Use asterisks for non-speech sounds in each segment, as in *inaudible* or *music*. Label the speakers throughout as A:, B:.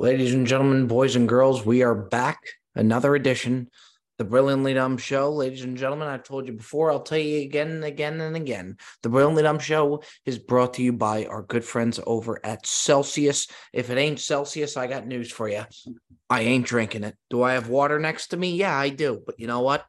A: Ladies and gentlemen, boys and girls, we are back. Another edition, the Brilliantly Dumb Show. Ladies and gentlemen, I've told you before, I'll tell you again and again and again. The Brilliantly Dumb Show is brought to you by our good friends over at Celsius. If it ain't Celsius, I got news for you. I ain't drinking it. Do I have water next to me? Yeah, I do. But you know what?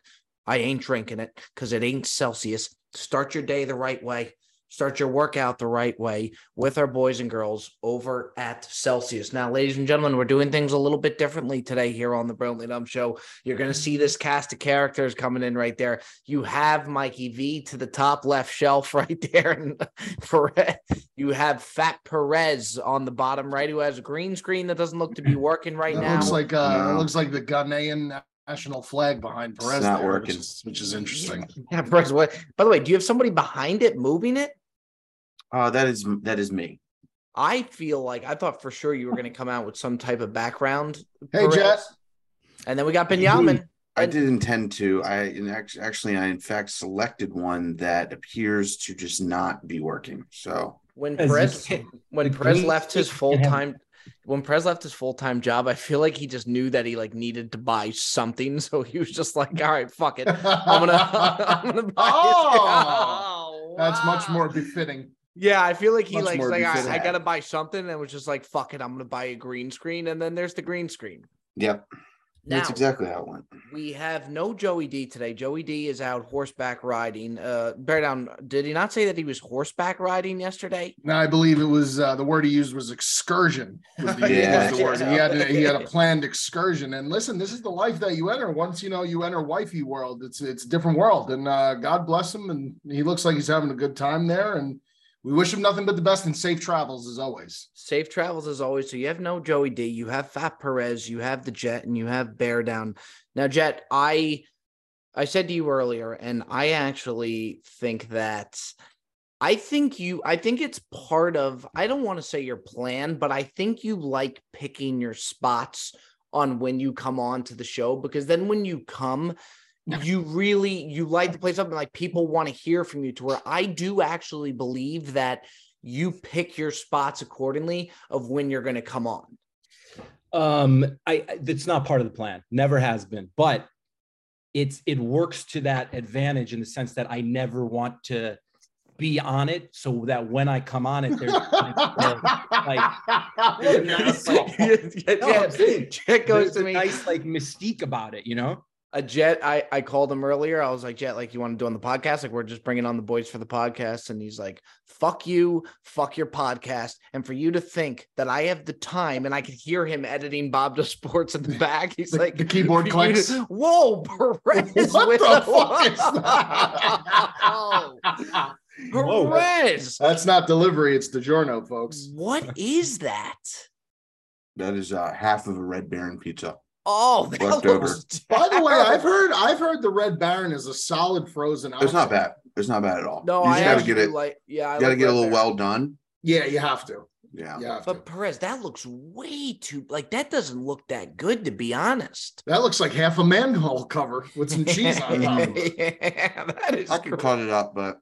A: I ain't drinking it because it ain't Celsius. Start your day the right way. Start your workout the right way with our boys and girls over at Celsius. Now, ladies and gentlemen, we're doing things a little bit differently today here on the Brilliantly Dumb Show. You're going to see this cast of characters coming in right there. You have Mikey V to the top left shelf *laughs* right there. And Perez, you have Fat Perez on the bottom right, who has a green screen that doesn't look to be working right
B: That
A: now.
B: looks like uh,
C: No.
B: it looks like the Ghanaian national flag behind Perez.
C: It's not
B: there,
C: working.
B: which is, which is interesting.
A: yeah, Perez. What? By the way, do you have somebody behind it moving it?
C: Oh, that is that is me.
A: I feel like I thought for sure you were going to come out with some type of background.
B: Hey, Jess.
A: And then we got Benjamin.
C: I did intend to. I actually, I in fact selected one that appears to just not be working. So
A: When
D: As
A: Perez when
D: the
A: Perez left his full time when Perez left his full time job, I feel like he just knew that he like needed to buy something, *laughs* so he was just like, "All right, fuck it, I'm gonna *laughs* I'm gonna buy." *laughs*
B: Oh,
A: Oh,
B: That's much more befitting.
A: Yeah, I feel like he
C: Much
A: like,
C: more
A: like "All right, I gotta buy something, and was just like, "Fuck it, I'm gonna buy a green screen," and then there's the green screen.
C: yep,
A: Now
C: that's exactly how it went.
A: we have no Joey D today. Joey D is out horseback riding. Uh, bear down. Did he not say that he was horseback riding yesterday?
B: No, I believe it was uh, the word he used was excursion. Was *laughs* the,
C: Yeah.
B: was the word. He had a, he had a *laughs* planned excursion. And listen, this is the life that you enter. Once you know you enter wifey world, it's it's a different world. And uh, God bless him. And he looks like he's having a good time there. And we wish him nothing but the best and safe travels as always.
A: Safe travels as always. So you have no Joey D, you have Fat Perez, you have the Jet, and you have Bear Down. Now, Jet, I I said to you earlier, and I actually think that I think you I think it's part of I don't want to say your plan, but I think you like picking your spots on when you come on to the show because then when you come you really you like place up and like people want to hear from you to where I do actually believe that you pick your spots accordingly of when you're going to come on.
D: Um, I that's not part of the plan. Never has been, but it's it works to that advantage in the sense that I never want to be on it, so that when I come on it, there's
B: You're an asshole.
A: Jet,
D: No, I'm *laughs*
A: goes
D: there's
A: to
D: a
A: me.
D: nice like mystique about it, you know.
A: A Jet, I I called him earlier. I was like, Jet, like you want to do on the podcast? Like we're just bringing on the boys for the podcast, and he's like, "Fuck you, fuck your podcast," and for you to think that I have the time, and I could hear him editing Bob Does Sports in the back. *laughs* He's
B: The-
A: like,
B: the keyboard
A: you to-
B: clicks.
A: Whoa, Perez! *laughs*
B: What
A: with
B: the fuck is *laughs*
A: Whoa,
B: that?
D: Whoa.
A: Perez!
B: That's not delivery, it's DiGiorno, folks.
A: What is that?
C: That is uh, half of a Red Baron pizza.
A: Oh, *laughs* that
C: Left over.
B: By the way, I've heard I've heard the Red Baron is a solid frozen.
C: It's not bad. It's not bad at all.
A: No,
C: you
A: I
C: gotta get it.
A: like. Yeah, I
C: You gotta
A: like
C: get a little
A: Baron.
C: well done.
B: Yeah, you have to.
C: Yeah.
B: You have to.
A: But Perez, that looks way too like that. Doesn't look that good, to be honest.
B: That looks like half a manhole cover with some cheese on top. it. *laughs*
A: yeah, that is.
C: I could cut it up, but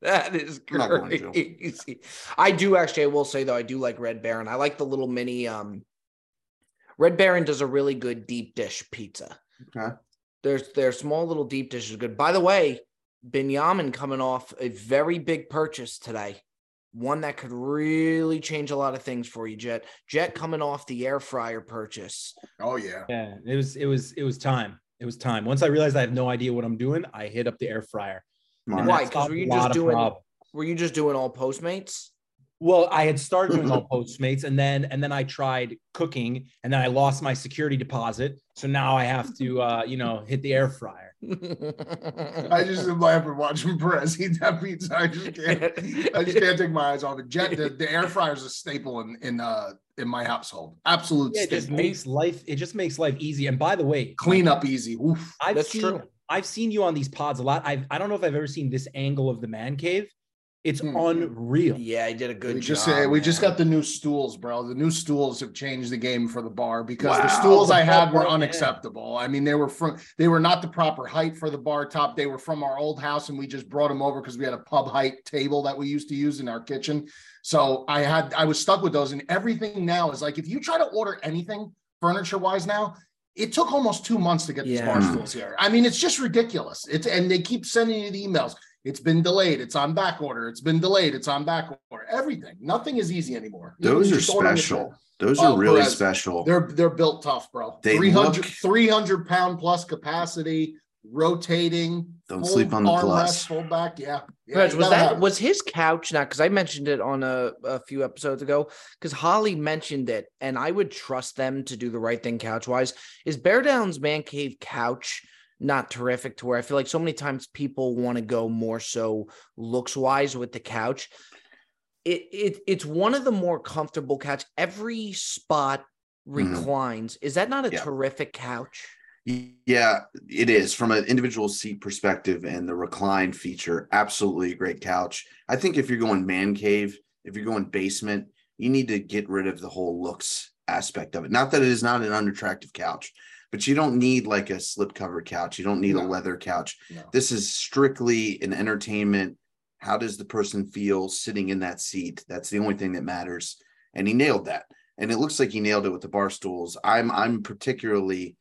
A: That is
C: I'm not going to.
A: crazy. I do actually. I will say though, I do like Red Baron. I like the little mini. Um, Red Baron does a really good deep dish pizza.
C: Okay.
A: There's their small little deep dish is good. By the way, Benjamin coming off a very big purchase today. One that could really change a lot of things for you, Jet. Jet coming off the air fryer purchase.
B: Oh yeah.
D: Yeah, it was it was it was time. It was time. Once I realized I have no idea what I'm doing, I hit up the air fryer.
C: come.
A: Why?
D: Because
A: were you just doing-
D: prob-
A: Were you just doing all Postmates?
D: Well, I had started doing all *laughs* Postmates, and then and then I tried cooking, and then I lost my security deposit. So now I have to, uh, you know, hit the air fryer.
B: I just am laughing watching Perez eat that pizza. I just can't. I just can't take my eyes off it. Jet, the, the air fryer is a staple in in uh in my household. Absolute
D: Yeah, it just makes life. It just makes life easy. And by the way,
B: Clean up easy. Oof.
D: I've
A: That's
D: seen
A: true.
D: I've seen you on these pods a lot. I've I don't know if I've ever seen this angle of the man cave. It's
B: Hmm.
D: unreal.
A: Yeah, he did a good
B: we
A: job.
B: just uh, we just got the new stools, bro. The new stools have changed the game for the bar because the stools
D: the
B: I had were
D: bar, *laughs* yeah.
B: unacceptable. I mean, they were from they were not the proper height for the bar top. They were from our old house, and we just brought them over because we had a pub height table that we used to use in our kitchen. So I had I was stuck with those, and everything now is like if you try to order anything furniture wise now. It took almost two months to get these bar stools here. I mean, it's just ridiculous. It's and they keep sending you the emails. It's been delayed. It's on back order. It's been delayed. It's on back order. Everything. Nothing is easy anymore.
C: Those
B: can
C: are
B: just
C: special. Those
B: Oh,
C: are really
B: Perez.
C: special.
B: They're they're built tough, bro.
C: They
B: 300,
C: look-
B: 300 pound plus capacity, rotating.
C: Don't sleep on the
B: armrest,
C: plus.
B: Full back. Yeah. yeah
A: Reg,
B: you
A: was that
B: it.
A: was his couch now? Because I mentioned it on a, a few episodes ago. Because Holly mentioned it, and I would trust them to do the right thing couch wise. Is Bear Down's man cave couch not terrific? To where I feel like so many times people want to go more so looks wise with the couch. It it it's one of the more comfortable couch. Every spot reclines. Is that not a
C: Mm-hmm. Yeah.
A: terrific couch?
C: Yeah, it is from an individual seat perspective and the recline feature. Absolutely a great couch. I think if you're going man cave, if you're going basement, you need to get rid of the whole looks aspect of it. Not that it is not an unattractive couch, but you don't need like a slip cover couch. You don't need a leather couch.
B: No.
C: This is strictly an entertainment. How does the person feel sitting in that seat? That's the only thing that matters. And he nailed that. And it looks like he nailed it with the bar stools. I'm I'm particularly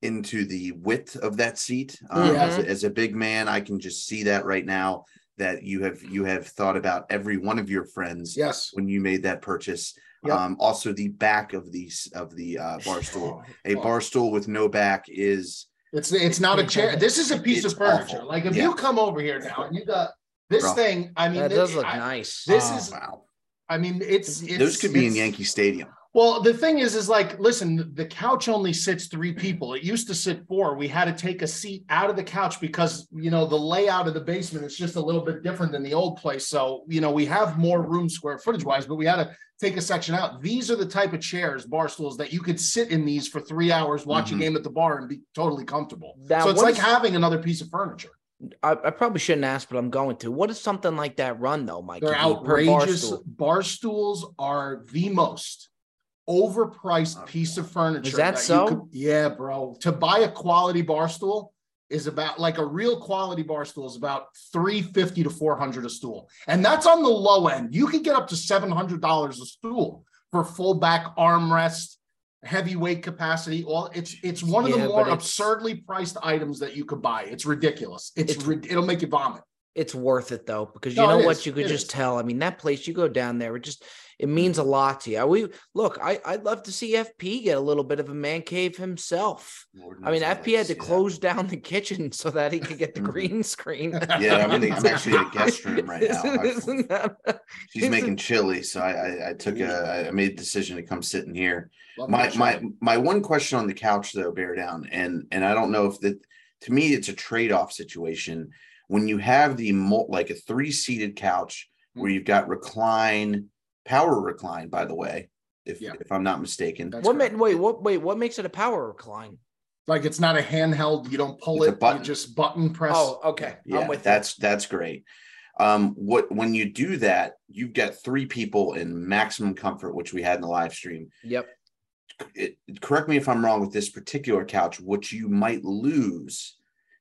C: into the width of that seat. Um, as, a, as a big man, I can just see that right now that you have you have thought about every one of your friends
B: Yes.
C: when you made that purchase.
B: Yep.
C: Um, also the back of these of the uh, bar stool. A
B: Oh.
C: bar stool with no back is
B: It's it's not a chair. This is a piece of furniture.
C: awful.
B: Like if
C: Yeah.
B: you come over here now and you got this
C: Rough.
B: thing, I mean,
A: That
B: thi-
A: does look
B: I-
A: nice.
B: This
D: Oh,
B: is,
C: wow.
B: I mean, it's, it's
C: Those could be in Yankee Stadium.
B: Well, the thing is, is like, listen, the couch only sits three people. It used to sit four. We had to take a seat out of the couch because, you know, the layout of the basement is just a little bit different than the old place. So, you know, we have more room square footage wise, but we had to take a section out. These are the type of chairs, bar stools that you could sit in these for three hours, watch
C: Mhm.
B: a game at the bar and be totally comfortable. So it's like
A: is-
B: having another piece of furniture.
A: I, I probably shouldn't ask, but I'm going to. What does something like that run though, Mike?
B: They're outrageous. Bar stools are the most overpriced oh, piece of furniture.
A: Is that
B: you
A: so?
B: could- yeah, bro. To buy a quality bar stool is about like a real quality bar stool is about 350 to 400 a stool. And that's on the low end. You can get up to $700 a stool for full back armrest, heavyweight capacity. All it's it's one of
A: Yeah,
B: the more absurdly priced items that you could buy. It's ridiculous. It's,
A: It's-
B: ri- it'll make you vomit.
A: It's worth it though, because you
B: No,
A: know
B: it
A: what?
B: is.
A: You could
B: It
A: just
B: is.
A: tell. I mean, that place you go down there, it just it means a lot to you. We look. I I'd love to see FP get a little bit of a man cave himself.
C: Lord
A: I mean, FP had to
C: see that.
A: close down the kitchen *laughs* so that he could get the
C: Mhm.
A: green screen.
C: Yeah, I'm, in the, I'm actually in a *laughs* guest room right now. I-
A: Isn't that-
C: she's making chili, so I, I, I took a I made a decision to come sit in here.
B: Love
C: My my my one question on the couch though, bear down, and and I don't know if that to me it's a trade off situation when you have the like a three seated couch where
B: Hmm.
C: you've got recline, power recline, by the way, if
B: Yeah.
C: if I'm not mistaken.
B: That's
A: what? Ma- wait, what? Wait, what makes it a power recline?
B: Like it's not a handheld. You don't pull
C: It's
B: it.
C: button.
B: You just button press.
A: Oh, okay.
C: yeah
A: I'm with you.
C: that's that's great um what when you do that you've got three people in maximum comfort which we had in the live stream
A: Yep.
C: it, correct me if i'm wrong with this particular couch what you might lose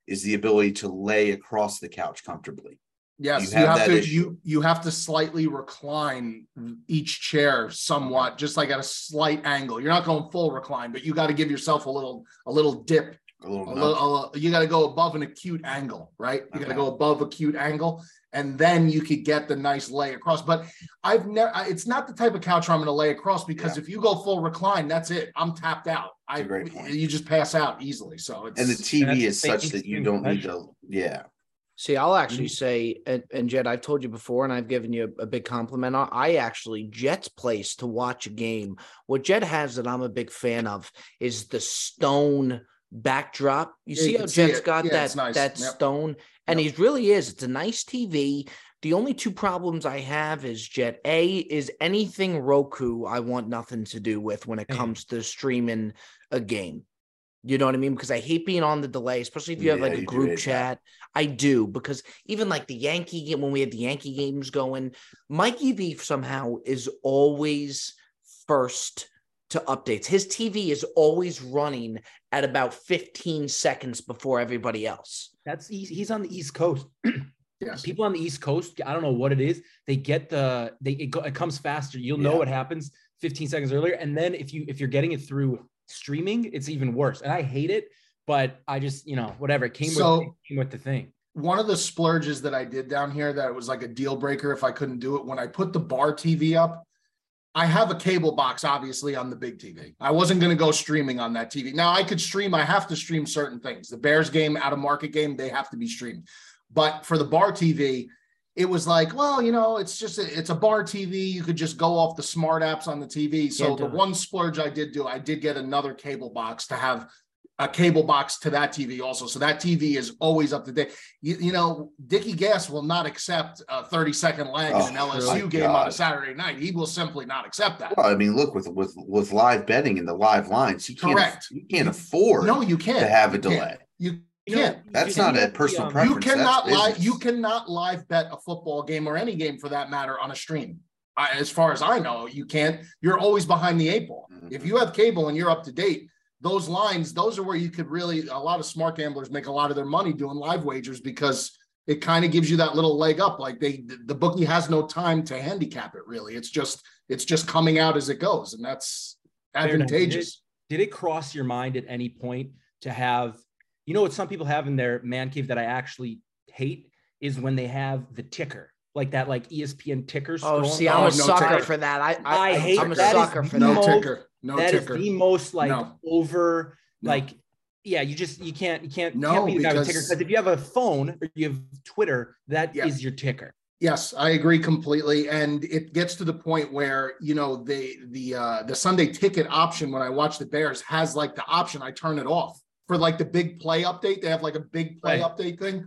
C: is the ability to lay across the couch comfortably
B: Yes,
C: You
B: you
C: have
B: have, to
C: issue.
B: you you have to slightly recline each chair somewhat, just like at a slight angle. You're not going full recline, but you got to give yourself a little a little dip.
C: a little,
B: A little, a- you got to go above an acute angle, right? You got to go above acute angle, and then you could get the nice lay across. But I've never. It's not the type of couch where I'm going to lay across because if you go full recline, that's it. I'm tapped out. I
C: a great point.
B: you just pass out easily. So it's
C: and the tv is such that you don't need to yeah
A: See, I'll actually
C: Mm-hmm.
A: say, and, and Jet, I've told you before, and I've given you a, a big compliment. I, I actually Jet's place to watch a game. What Jet has that I'm a big fan of is the stone backdrop. You
B: Yeah,
A: see
B: you
A: how
B: can see
A: got
B: Yeah,
A: that
B: nice.
A: that
B: Yep.
A: stone, and he really is. It's a nice TV. The only two problems I have is Jet. A is anything Roku. I want nothing to do with when it comes to streaming a game. You know what I mean? Because I hate being on the delay, especially if you have like a group
C: hate that.
A: chat. I do because even like the Yankee game when we had the Yankee games going, Mikey V somehow is always first to updates. His TV is always running at about 15 seconds before everybody else.
D: That's he's, he's on the East Coast. *clears throat*
B: Yes.
D: People on the East Coast, I don't know what it is. They get the they it, go, it comes faster. You'll know what happens 15 seconds earlier, and then if you if you're getting it through streaming, it's even worse. And I hate it, but I just you know whatever it came
B: So-
D: with it came with the thing.
B: one of the splurges that I did down here that was like a deal breaker if I couldn't do it when I put the bar TV up. I have a cable box, obviously, on the big TV. I wasn't going to go streaming on that TV. Now I could stream, I have to stream certain things. The Bears game, out of market game, they have to be streamed. But for the bar TV, it was like, well, you know, it's just a, it's a bar TV. You could just go off the smart apps on the TV. So
A: Can't
B: the
A: it.
B: one splurge I did do, I did get another cable box to have a cable box to that TV also. So that TV is always up to date. You, you know, Dickie Gas will not accept a 30 second lag in oh, an
C: Oh,
B: LSU game on a Saturday night. He will simply not accept that.
C: Well, I mean, look with with with live betting and the live lines, you can't
B: Correct.
C: you can't afford
B: No, you can't
C: to have a
B: You can't.
C: delay.
B: You
D: You know,
B: can't.
C: That's not a
D: have the,
C: personal
D: um,
C: preference.
B: You cannot
C: that's
B: live.
C: business.
B: You cannot live bet a football game or any game for that matter on a stream. I, as far as I know, you can't. You're always behind the eight ball.
C: Mhm.
B: If you have cable and you're up to date, those lines, those are where you could really. A lot of smart gamblers make a lot of their money doing live wagers because it kind of gives you that little leg up. Like they, the bookie has no time to handicap it. Really, it's just it's just coming out as it goes, and that's
D: enough.
B: advantageous.
D: Did it cross your mind at any point to have, you know, what some people have in their man cave that I actually hate is when they have the ticker, like that, like ESPN ticker.
A: Oh,
D: scrolling.
A: see,
B: Oh,
A: I'm a
B: no
A: sucker
B: ticker.
A: for that. I I,
D: I hate
A: I'm a
D: that is
A: sucker for
D: the
A: that.
B: No
D: most-
B: ticker. No
D: That is
B: ticker.
D: the most like
B: No.
D: over
B: No.
D: like yeah you just you can't you can't
B: No,
D: can't be the guy with ticker
B: because-
D: if you have a phone or you have twitter that is
B: Yeah.
D: your ticker
B: Yes, I agree completely, and it gets to the point where you know the the uh, the Sunday ticket option when I watch the Bears has like the option I turn it off for like the big play update. They have like a big play
D: Right.
B: update thing.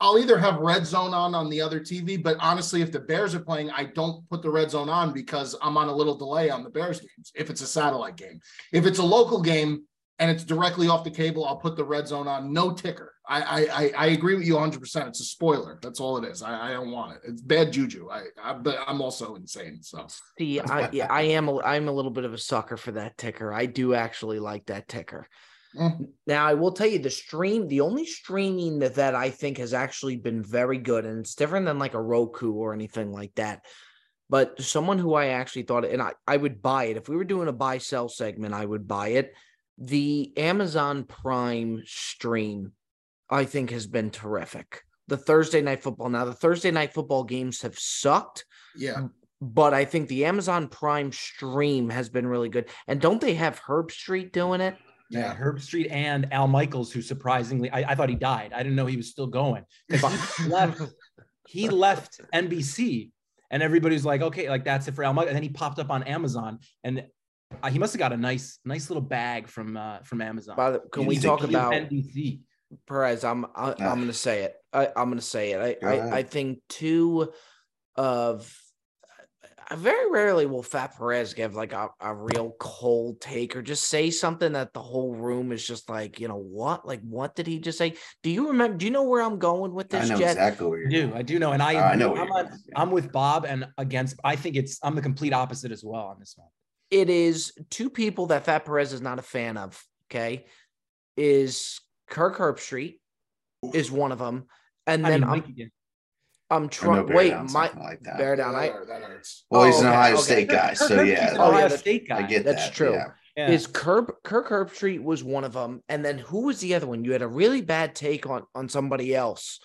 B: I'll either have red zone on on the other TV, but honestly, if the Bears are playing, I don't put the red zone on because I'm on a little delay on the Bears games. If it's a satellite game, if it's a local game and it's directly off the cable, I'll put the red zone on. No ticker. I I I, agree with you 100. percent It's a spoiler. That's all it is. I, I don't want it. It's bad juju. I, I but I'm also insane. So
A: See, I yeah, I am a, I'm a little bit of a sucker for that ticker. I do actually like that ticker.
B: Mm.
A: Now I will tell you the stream, the only streaming that, that I think has actually been very good, and it's different than like a Roku or anything like that. But someone who I actually thought, and I, I would buy it if we were doing a buy sell segment, I would buy it. The Amazon Prime stream, I think, has been terrific. The Thursday night football. Now the Thursday night football games have sucked
B: yeah,
A: but I think the Amazon Prime stream has been really good. And don't they have Herbstreit doing it?
B: Yeah.
D: herbstreit and al michaels who surprisingly i, I thought he died i didn't know he was still going because he *laughs* left he left nbc and everybody was like okay like that's it for al michaels and then he popped up on amazon and uh, he must have got a nice nice little bag from uh from amazon
A: By the, can we talk
C: the
D: He was
A: about
D: nbc
A: Perez? I'm I, I'm
C: Ah.
A: going to say it. I, I'm going to say it. I. I I think two of I very rarely will Fat Perez give like a, a real cold take or just say something that the whole room is just like, you know, what? Like, what did he just say? Do you remember? Do you know where I'm going with this?
C: I
A: this,
C: know
A: Jet?
C: exactly where
D: I
C: you're
D: do
C: going.
D: I do know, and I, uh,
C: I know
D: I'm,
C: you're
D: on,
C: going.
D: I'm with Bob and against. I think it's I'm the complete opposite as well on this one.
A: it is two people that Fat Perez is not a fan of. Okay, is Kirk Herbstreit is one of them, and
D: I
A: then
D: mean,
A: I'm
D: Mike again.
A: I'm
C: I know
A: trying.
C: Bear
A: Wait,
C: Down,
A: my
C: like that.
A: bear down. I
B: That- that hurts.
C: Well, he's
A: Oh,
C: an
A: okay,
C: Ohio
A: okay.
C: State guy,
D: Kirk
C: so yeah,
D: an
A: Oh, yeah,
D: Ohio
A: that-
D: State guy.
C: I get
A: That's
C: that.
A: true.
C: Yeah.
D: Yeah.
A: is Kirk Kirk Herbstreit was one of them, and then who was the other one? You had a really bad take on on somebody else.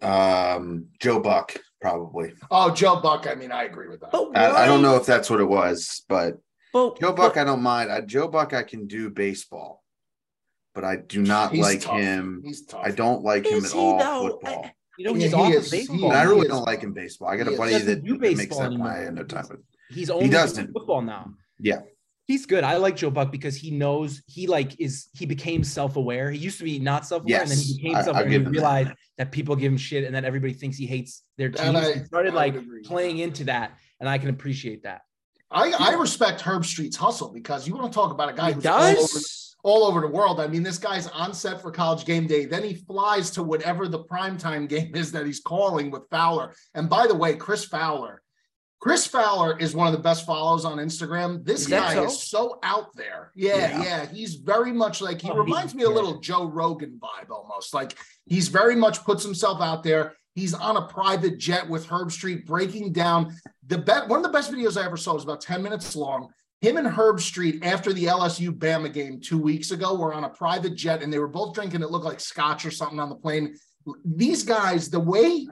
C: Um, Joe Buck probably.
B: Oh, Joe Buck. I mean, I agree with that.
C: I, I don't know if that's what it was, but
A: But,
C: Joe Buck,
A: but-
C: I don't mind. I, Joe Buck, I can do baseball, but I do not like
B: tough.
C: him.
B: He's tough.
C: I don't like him at
A: he,
C: all.
A: though?
C: Football.
A: I-
D: You know,
B: Yeah,
D: he's
B: he
D: off
B: is-
D: of baseball.
C: and I really don't like
B: tough.
C: him baseball. I got
B: He
C: a buddy that,
D: do
C: that makes that
D: anymore.
C: I had no time.
D: He's only
C: he
D: doesn't. football now.
C: Yeah.
D: He's good. I like Joe Buck because he knows he like is he became self-aware. He used to be not self-aware, and then he became
C: I-
D: self-aware. and he
C: him that.
D: realized that. people give him shit, and that everybody thinks he hates their
B: team.
D: he started
B: I
D: like
B: agree
D: playing into that, and I can appreciate that.
B: I, I respect Herb Street's hustle because you want to talk about a guy
A: He
B: who's all over,
A: does.
B: All over the world. I mean, this guy's on set for college game day. Then he flies to whatever the primetime *laughs* game is that he's calling with Fowler. And by the way, Chris Fowler, Chris Fowler is one of the best follows on Instagram. This
A: Is
B: guy
A: so?
B: is so out there. Yeah,
C: Yeah.
B: yeah, He's very much like he
D: Oh, he-
B: reminds me a little Joe Rogan vibe almost. Like he's very much puts himself out there. He's on a private jet with Herbstreit breaking down the bet. One of the best videos I ever saw was about 10 minutes long. Him and Herbstreit after the LSU Bama game two weeks ago were on a private jet and they were both drinking it looked like scotch or something on the plane. These guys, the way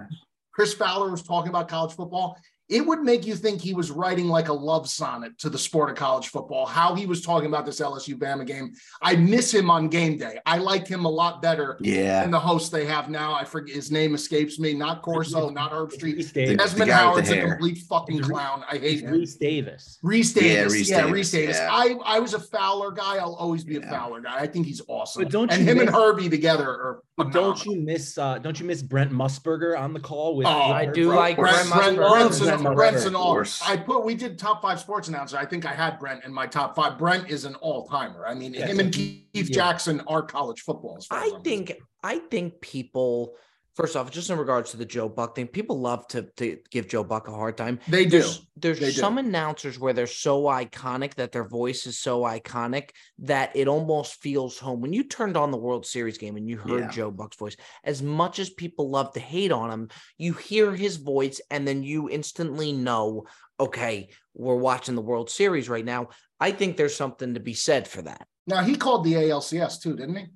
B: Chris Fowler was talking about college football, it would make you think he was writing like a love sonnet to the sport of college football, how he was talking about this LSU Bama game. I miss him on game day. I like him a lot better
C: Yeah.
B: than the host they have now. I forget his name escapes me, not Corso, not Herb Street.
D: Rece Davis.
B: Desmond
C: guy
B: Howard's a complete fucking clown. I hate
D: It's
B: him.
D: Rece Davis.
B: Rece
C: Yeah,
B: Davis.
C: Rece
B: Yeah,
C: Davis,
B: Rece Davis.
C: yeah.
B: I, I was a Fowler guy. I'll always be a Fowler guy. I think he's awesome.
D: But don't
B: and
D: you
B: him and Herbie together are
D: But don't you miss uh don't you miss Brent Musburger on the call with
B: Oh,
A: I do like
B: Brent,
A: Brent
B: Brent,
A: Musburger.
B: Brent's,
D: Brent
B: an, Brent's an all. I put we did top five sports announcer. I think I had Brent in my top five. Brent is an all timer. I mean,
D: Yeah,
B: him and
D: he-
B: Keith
D: yeah.
B: Jackson are college football. as far as
A: I think I think people first off, just in regards to the Joe Buck thing, people love to to give Joe Buck a hard time.
B: they do.
A: There's there's
B: They do.
A: some announcers where they're so iconic that their voice is so iconic that it almost feels home. When you turned on the World Series game and you heard
C: Yeah.
A: Joe Buck's voice, as much as people love to hate on him, you hear his voice and then you instantly know, okay, we're watching the World Series right now. I think there's something to be said for that.
B: Now he called the ALCS too, didn't he?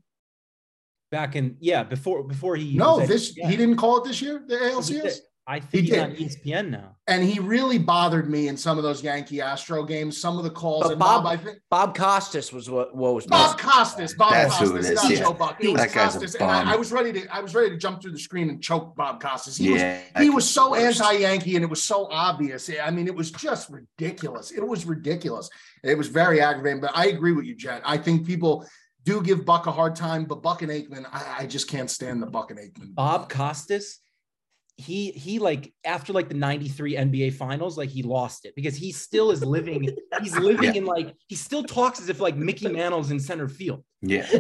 D: Back in yeah before before he
B: No,
D: was
B: this
D: yeah.
B: he didn't call it this year. The
D: He
B: ALCS.
D: did. I
B: He
D: think he's
B: did.
D: on ESPN now.
B: And he really bothered me in some of those Yankee Astro games. Some of the calls.
A: But
B: and Bob,
A: Bob-
B: I think
A: Bob Costas was what, what was
B: Bob
A: missing.
B: Costas. Bob
C: That's who
B: Costas,
C: it is, yeah.
B: Joe Buck. It
C: That guy's a
B: Costas, and I,
C: bum.
B: I was ready to. I was ready to jump through the screen and choke Bob Costas. He was
C: yeah.
B: he was so anti-Yankee and it was so obvious. I mean, it was just ridiculous. It was ridiculous. It was very aggravating. But I agree with you, Jet. I think people do give Buck a hard time, but Buck and Aikman, I, I just can't stand the Buck and Aikman.
D: Bob Costas, he he like after like the 93 NBA finals, like he lost it because he still is living, he's *laughs* living
C: Yeah.
D: in like he still talks as if like Mickey Mantle's in center field.
C: Yeah. *laughs*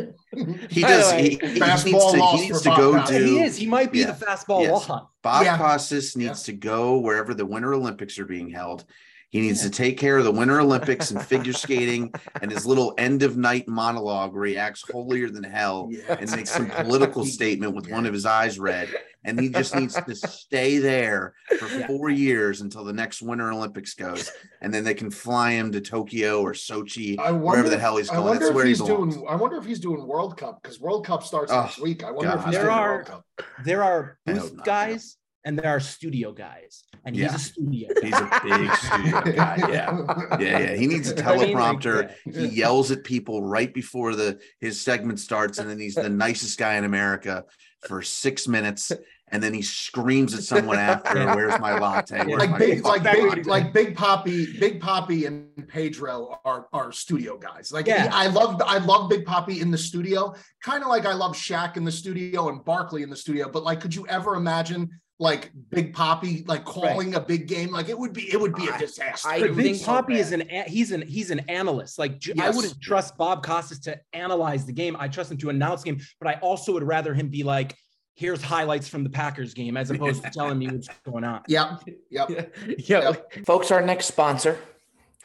C: He does. He, he needs to,
B: loss
C: he needs to go
B: Costas.
C: do.
D: he is, he might be
C: yeah.
D: the fastball
C: Yes.
D: law.
C: Bob
B: Yeah.
C: Costas needs to go wherever the Winter Olympics are being held. He needs to take care of the Winter Olympics and figure *laughs* skating and his little end of night monologue where he acts holier than hell
B: Yeah.
C: and makes some political *laughs* statement with one of his eyes red. And he just needs to stay there for
D: Yeah.
C: four years until the next Winter Olympics goes. And then they can fly him to Tokyo or Sochi,
B: I wonder,
C: wherever the hell he's
B: I
C: going.
B: wonder
C: That's
B: if
C: where he
B: he's
C: belongs.
B: doing. I wonder if he's doing World Cup because World Cup starts
C: Oh,
B: next week. I wonder if he's
D: There
B: doing
D: are-
B: World Cup.
D: There are
C: I hope
D: booth guys and there are studio guys, and he's
C: Yeah.
D: a studio. *laughs*
C: He's a big studio guy. Yeah. *laughs* Yeah, yeah. He needs a *laughs* teleprompter. he yells at people right before the his segment starts and then he's the nicest guy in america for six minutes and then he screams at someone after where's my latte Where's
B: like
C: my
B: big, like big, like Big Papi, Big Papi, and Pedro are are studio guys. Like
D: Yeah.
B: I love, I love Big Papi in the studio, kind of like I love Shaq in the studio and Barkley in the studio. But like, could you ever imagine like Big Papi like calling a big game? Like it would be, it would be a
A: I-
B: disaster.
A: I
B: It
D: But
B: would be
D: Big
A: think-
B: so
D: Papi
B: bad.
D: is an he's an he's an analyst. Like j- I
B: Yes.
D: wouldn't trust Bob Costas to analyze the game. I trust him to announce the game, but I also would rather him be like, "Here's highlights from the Packers game," as opposed to *laughs* telling me what's going on.
B: Yep, yep. *laughs*
A: Yeah. Folks, our next sponsor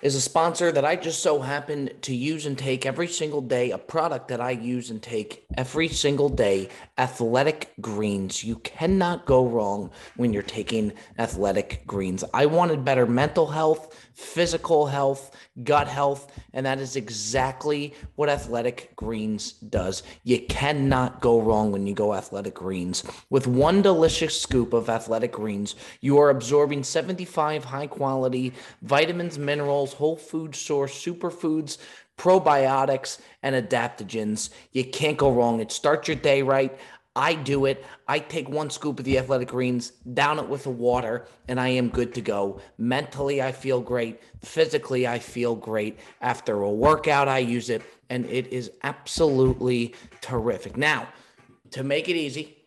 A: is a sponsor that I just so happen to use and take every single day, a product that I use and take every single day, Athletic Greens. You cannot go wrong when you're taking Athletic Greens. I wanted better mental health, physical health, gut health, and that is exactly what Athletic Greens does. You cannot go wrong when you go Athletic Greens. With one delicious scoop of Athletic Greens, you are absorbing 75 high quality vitamins, minerals, whole food source, superfoods, probiotics, and adaptogens. You can't go wrong. It starts your day right. I do it. I take one scoop of the athletic greens, down it with the water, and I am good to go. Mentally, I feel great. Physically, I feel great. After a workout, I use it, and it is absolutely terrific. Now, to make it easy,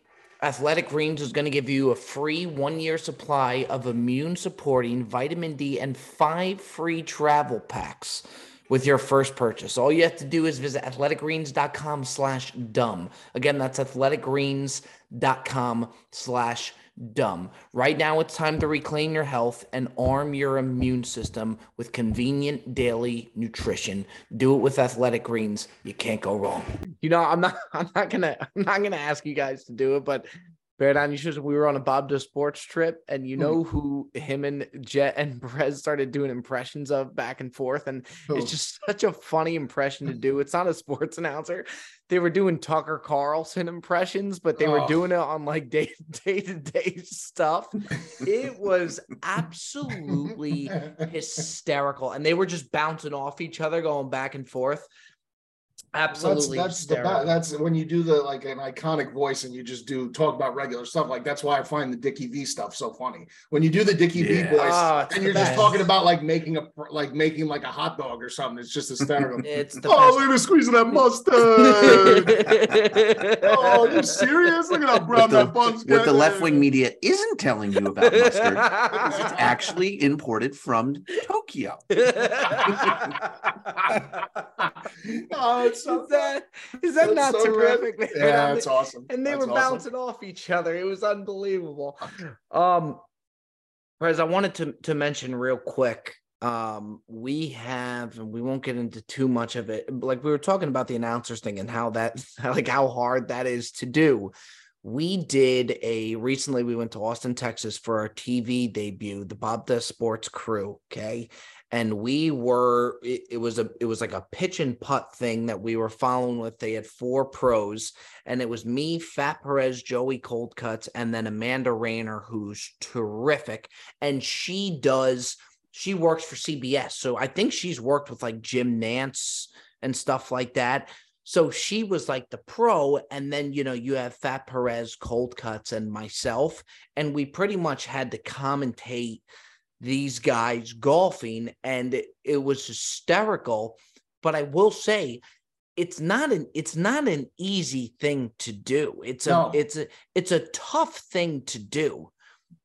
A: Athletic Greens is going to give you a free one year supply of immune supporting vitamin D and five free travel packs with your first purchase. All you have to do is visit athleticgreens.com slash dumb. Again, that's athleticgreens.com slash dumb. Right now, it's time to reclaim your health and arm your immune system with convenient daily nutrition. Do it with Athletic Greens. You can't go wrong. You know, I'm not. *laughs* I'm not gonna. I'm not gonna ask you guys to do it, but Should. We were on a Bob Does Sports trip, and you hmm. know who him and Jet and *laughs* Perez started doing impressions of back and forth, and it's just such a funny impression to do. It's not a sports *laughs* announcer. They were doing Tucker Carlson impressions, but they were
B: Oh.
A: doing it on like *laughs* day day to day stuff. It was absolutely hysterical, and they were just bouncing off each other, going back and forth. Absolutely
B: That's that's the
A: hysterical.
B: ba- that's when you do the like an iconic voice and you just do talk about regular stuff. Like that's why I find the Dickie V stuff so funny. When you do the Dickie V voice
A: Oh,
B: and you're just talking about like making a like making like a hot dog or something. It's just hysterical. *laughs*
A: It's the
B: oh,
A: best.
B: look at the squeeze of that mustard. *laughs* oh, are you serious? Look at how brown
C: What the,
B: that bun's
C: what the left wing media is't telling you about mustard is it's *laughs* actually imported from Tokyo.
B: oh, it's so
A: is that is that
B: That's
A: not
B: so good.
A: terrific? man?
B: Yeah, it's awesome.
A: and they
B: That's
A: were
B: awesome.
A: bouncing off each other. It was unbelievable. Um, Perez, I wanted to to mention real quick. Um, we have, and we won't get into too much of it. Like we were talking about the announcers thing and how that, *laughs* like how hard that is to do. We did a recently. We went to Austin, Texas for our TV debut, the Bob Does Sports Crew. Okay, and we were it, it was a it was like a pitch and putt thing that we were following with. They had four pros and it was me fat perez joey coldcuts and then amanda renner who's terrific. And she does she works for cbs so i think she's worked with like jim nantz and stuff like that. So she was like the pro and then you know you have fat perez cold cuts and myself and we pretty much had to commentate these guys golfing and it, it was hysterical but i will say it's not an it's not an easy thing to do it's a
B: No.
A: it's a it's a tough thing to do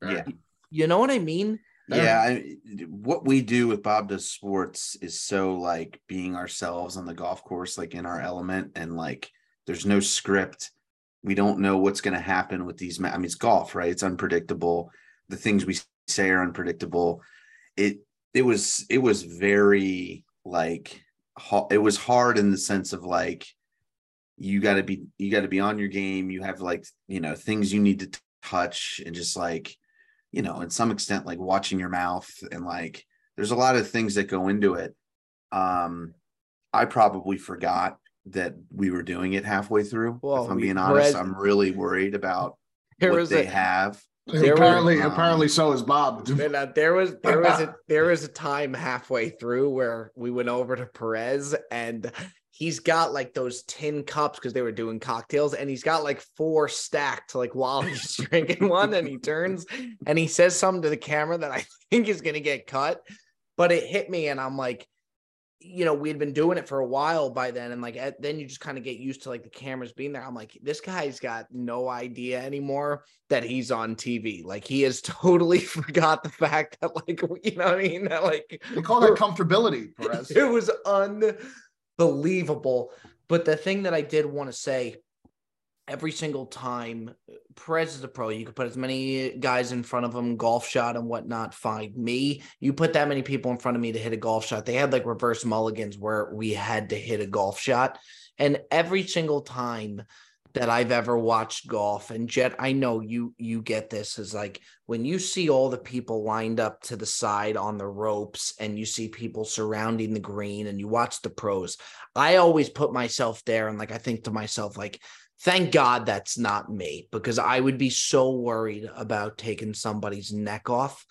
C: Yeah.
A: you know what i mean
C: Yeah, I, what we do with Bob Does Sports is so like being ourselves on the golf course, like in our element, and like there's no script. We don't know what's going to happen with these. Ma- I mean, it's golf, right? It's unpredictable. The things we say are unpredictable. It it was it was very like it was hard in the sense of like you got to be you got to be on your game. You have like you know things you need to touch and just like you know, in some extent, like watching your mouth and like there's a lot of things that go into it. Um, I probably forgot that we were doing it halfway through.
A: Well,
C: if I'm being honest, I'm really worried about what they
A: a
C: have.
A: There
B: apparently,
C: um,
B: apparently, so is Bob. *laughs*
A: and, uh, there was there was a *laughs* there was a time halfway through where we went over to Perez and he's got like those tin cups because they were doing cocktails and he's got like four stacked like while *laughs* he's drinking one and he turns and he says something to the camera that I think is gonna get cut, but it hit me and I'm like, you know, we had been doing it for a while by then, and like at, then you just kind of get used to like the cameras being there. I'm like, this guy's got no idea anymore that he's on TV. Like he has *laughs* totally forgot the fact that like you know what I mean. That like
B: They call that comfortability, *laughs* Perez.
A: it was unbelievable. But the thing that I did want to say every single time, Perez is a pro. You could put as many guys in front of him, golf shot and whatnot. Find Me, you put that many people in front of me to hit a golf shot. They had like reverse mulligans where we had to hit a golf shot. And every single time that I've ever watched golf and Jet, I know you you get this is like when you see all the people lined up to the side on the ropes and you see people surrounding the green and you watch the pros. I always put myself there and like I think to myself like thank God that's not me because I would be so worried about taking somebody's neck off.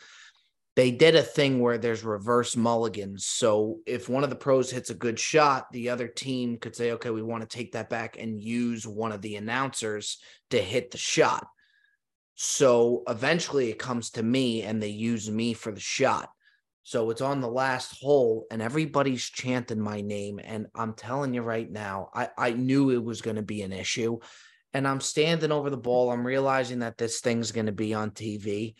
A: They did a thing where there's reverse mulligans. So if one of the pros hits a good shot, the other team could say, okay, we want to take that back and use one of the announcers to hit the shot. So eventually it comes to me and they use me for the shot. So it's on the last hole and everybody's chanting my name. And I'm telling you right now, I, I knew it was going to be an issue. and I'm standing over the mm. ball. I'm realizing that this thing's going to be on TV.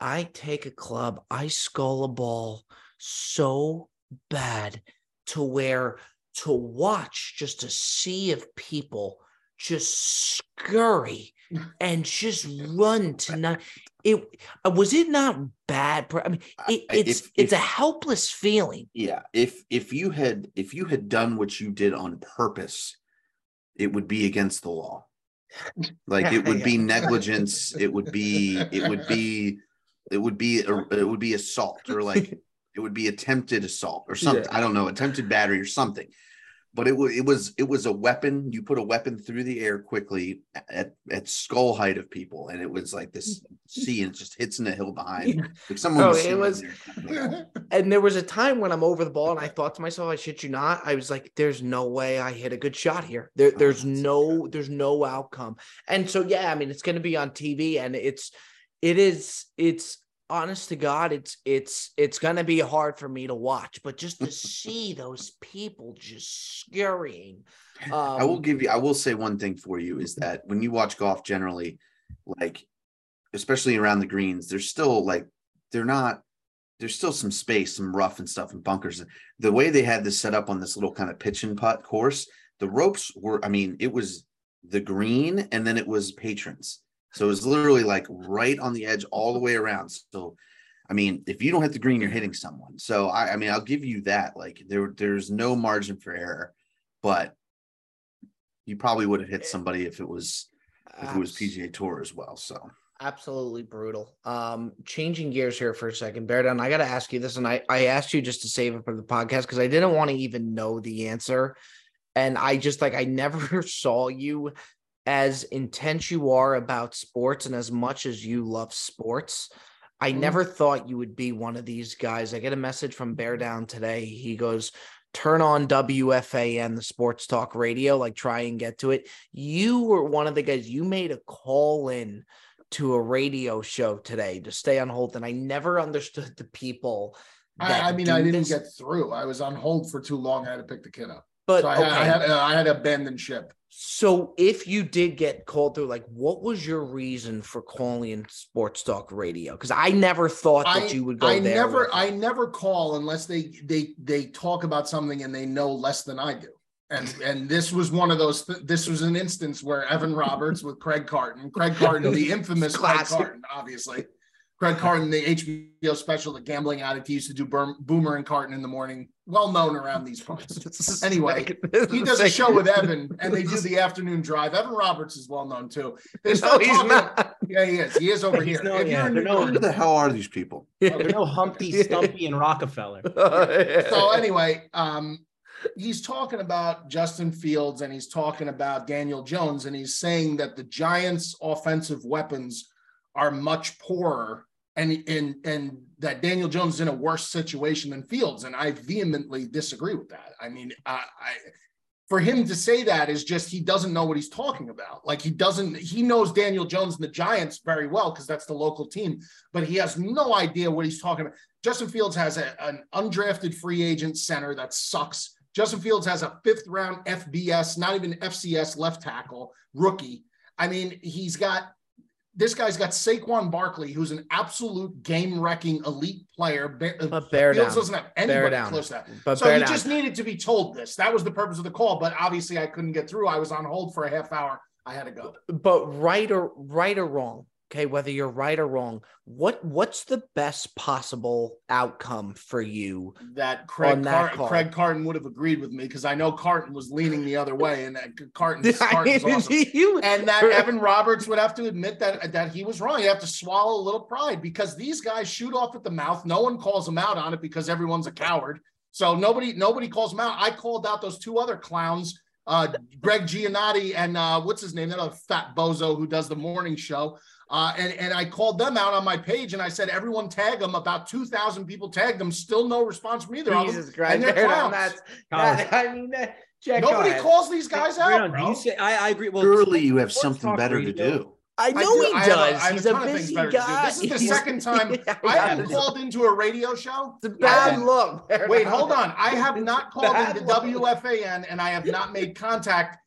A: I take a club, I skull a ball so bad to where to watch just a sea of people just scurry *laughs* and just run to not it uh, was it not bad i mean it, it's if, it's if, a helpless feeling.
C: Yeah if if you had if you had done what you did on purpose it would be against the law. Like it would *laughs* be negligence it would be it would be it would be it would be assault or like *laughs* it would be attempted assault or something yeah. i don't know attempted battery or something but it was it was it was a weapon. You put a weapon through the air quickly at at skull height of people, and it was like this *laughs* sea and it just hits in the hill behind. Like someone.
A: Oh, was it was. *laughs* and there was a time when I'm over the ball, and I thought to myself, "I shit you not." I was like, "There's no way I hit a good shot here. There, oh, there's no, there's no outcome." And so, yeah, I mean, it's going to be on TV, and it's, it is, it's honest to God, it's it's it's gonna be hard for me to watch, but just to *laughs* see those people just scurrying.
C: Um, I will um, give you. I will say one thing for you is that when you watch golf, generally, like especially around the greens, there's still like they're not. There's still some space, some rough and stuff and bunkers. The way they had this set up on this little kind of pitch and putt course, the ropes were. I mean, it was the green, and then it was patrons so it was literally like right on the edge all the way around. So, I mean, if you don't hit the green, you're hitting someone. So I, I mean, I'll give you that. Like there, there's no margin for error, but you probably would have hit somebody if it was if it was PGA Tour as well. So
A: absolutely brutal. Um, changing gears here for a second, Bear Down. I got to ask you this, and I I asked you just to save it for the podcast because I didn't want to even know the answer, and I just like I *laughs* never saw you as intense you are about sports and as much as you love sports, I mm-hmm. never thought you would be one of these guys. I get a message from Bear Down today. He goes, turn on WFAN, the sports talk radio, like try and get to it. You were one of the guys, you made a call in to a radio show today to stay on hold. And I never understood the people.
B: I, I, mean, I didn't this. get through. I was on hold for too long. I had to pick the kid up.
A: But
B: so I,
A: okay.
B: had, I had, uh, I had to abandon ship.
A: So if you did get called through, like what was your reason for calling in sports talk radio? Because I never thought that I, you would go
B: I
A: there.
B: Never, I never call unless they they they talk about something and they know less than I do. And and this was one of those. Th- this was an instance where Evan Roberts with Craig Carton, Craig Carton, the *laughs* infamous Craig Carton, obviously. Craig Carton, the HBO special, The Gambling Addict, he used to do Boomer and Carton in the morning, well known around these parts. *laughs* Anyway, he does a show with Evan, and they do the afternoon drive. Evan Roberts is well known too. They *laughs* no, he's talking, not. Yeah, he is. He is over here.
C: No, yeah, no, who the hell are these people?
D: Yeah. They're no Humpty, *laughs* Stumpy, and Rockefeller.
B: so anyway, um, he's talking about Justin Fields and he's talking about Daniel Jones, and he's saying that the Giants' offensive weapons are much poorer and and and that Daniel Jones is in a worse situation than Fields, and I vehemently disagree with that. I mean, I, I for him to say that is just he doesn't know what he's talking about. Like he doesn't, he knows Daniel Jones and the Giants very well because that's the local team, but he has no idea what he's talking about. Justin Fields has a, an undrafted free agent center that sucks. Justin Fields has a fifth round FBS, not even FCS left tackle rookie. I mean, he's got this guy's got Saquon Barkley, who's an absolute game-wrecking elite player.
A: Uh, but bear Fields
B: down. doesn't have anybody close to that. But so he down. just needed to be told this. That was the purpose of the call. But obviously, I couldn't get through. I was on hold for a half hour. I had to go.
A: But right or right or wrong, okay whether you're right or wrong what what's the best possible outcome for you
B: that craig, that Car- craig carton would have agreed with me because i know carton was leaning the other way and that carton *laughs* Carton's awesome. and that evan roberts would have to admit that that he was wrong you have to swallow a little pride because these guys shoot off at the mouth no one calls them out on it because everyone's a coward so nobody nobody calls them out i called out those two other clowns uh, Greg Giannotti and uh, what's his name? That other fat bozo who does the morning show. Uh, and, and I called them out on my page and I said, everyone tag them. About 2,000 people tagged them. Still no response from either Jesus of them. Christ. And they're clowns. That's,
A: that, *laughs* I mean, Jack,
B: Nobody calls these guys out.
D: Do you say, I, I agree. Well,
C: surely you have something better radio. to do.
A: I know I do. he I does. He's a, busy guy.
B: This is the He's, second *laughs* time yeah, I haven't called into a radio show.
A: It's a bad look.
B: Wait, hold on. I have not called into WFAN and I have not made contact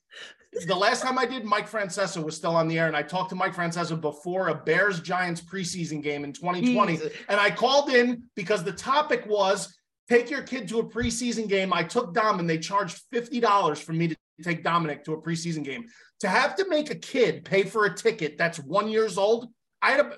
B: the last time I did, Mike Francesa was still on the air, and I talked to Mike Francesa before a Bears Giants preseason game in 2020.
A: Jesus.
B: And I called in because the topic was take your kid to a preseason game. I took Dom and they charged $50 for me to take Dominic to a preseason game. To have to make a kid pay for a ticket that's one years old, I had a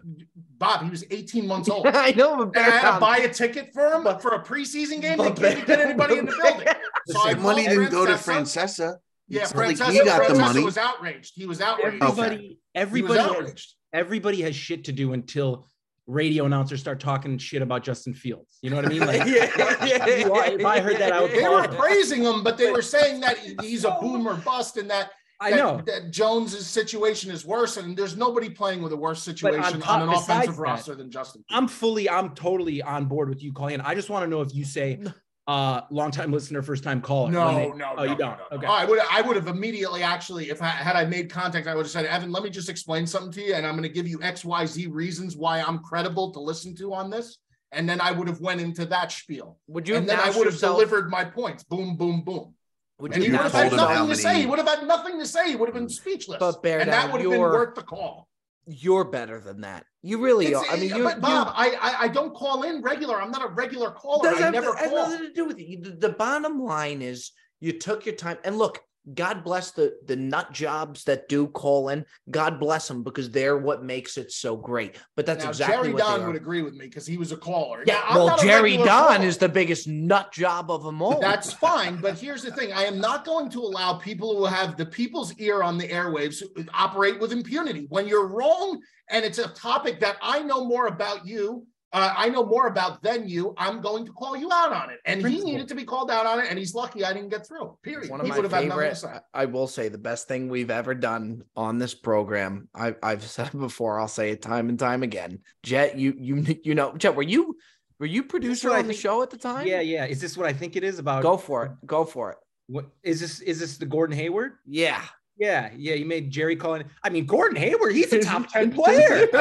B: Bob, he was 18 months old. *laughs*
A: I know, but
B: And I had to buy a ticket for him
A: But-
B: for a preseason game.
A: but
B: They can't get anybody in the building. So I
C: the money didn't go to
B: Francesa.
C: Francesa.
B: Yeah,
C: It's not like
B: Francesa,
C: he got the money.
B: was outraged. He was outraged.
D: Everybody,
B: He was
D: everybody, has,
B: outraged.
D: everybody has shit to do until radio announcers start talking shit about Justin Fields. You know what I mean? *laughs* Like,
A: Yeah, yeah,
D: if I- if I heard that, I would
B: They were praising him, but they were saying that *laughs* he's a boomer bust and that,
D: I
B: that,
D: know.
B: that Jones's situation is worse. And there's nobody playing with a worse situation
D: top-
B: on an offensive
D: that,
B: roster than Justin.
D: I'm fully, I'm totally on board with you calling in. I just want to know if you say, uh, long time listener, first time caller.
B: No,
D: they-
B: no,
D: Oh,
B: no,
D: you don't.
B: no, no.
D: Okay.
B: I would, I would have immediately actually, if I had I made contact, I would have said, Evan, let me just explain something to you, and I'm going to give you X, Y, Z reasons why I'm credible to listen to on this, and then I would have went into that spiel,
A: Would you
B: and then I would have
A: yourself-
B: delivered my points. Boom, boom, boom.
A: Would
B: And
A: you
B: he would have had
C: told him how
B: nothing to
C: many-
B: say. He would have had nothing to say. He would have been speechless.
A: But Bear
B: and that would have been worth the call.
A: You're better than that. You really
B: It's-
A: are. I mean, you.
B: but
A: you-
B: Bob, I, I I don't call in regular. I'm not a regular caller.
A: doesn't
B: I
A: have,
B: never
A: has
B: call.
A: nothing to do with it. The bottom line is you took your time and look. God bless the the nut jobs that do call in. God bless them because they're what makes it so great. But that's
B: now,
A: exactly
B: Jerry
A: what
B: Don would agree with me because he was a caller.
A: Yeah, well, Jerry Don
B: caller.
A: is the biggest nut job of them all.
B: That's fine, but here's the thing: I am not going to allow people who have the people's ear on the airwaves operate with impunity. When you're wrong, and it's a topic that I know more about you, uh, I know more about than you. I'm going to call you out on it, and he needed to be called out on it, and he's lucky I didn't get through. Period.
A: one of
B: he
A: my
B: would have had nothing to
A: favorite. I I will say the best thing we've ever done on this program. I, I've *laughs* said it before. I'll say it time and time again. Jet, you you you know, Jet, were you were you producer
D: what I
A: on the
D: think-
A: show at the time?
D: Yeah, yeah. Is this what I think it is about?
A: Go for it. Go for it.
D: What is this? Is this the Gordon Hayward?
A: Yeah.
D: Yeah, yeah. You made Jerry call in. I mean, Gordon Hayward. He's a top ten player. *laughs*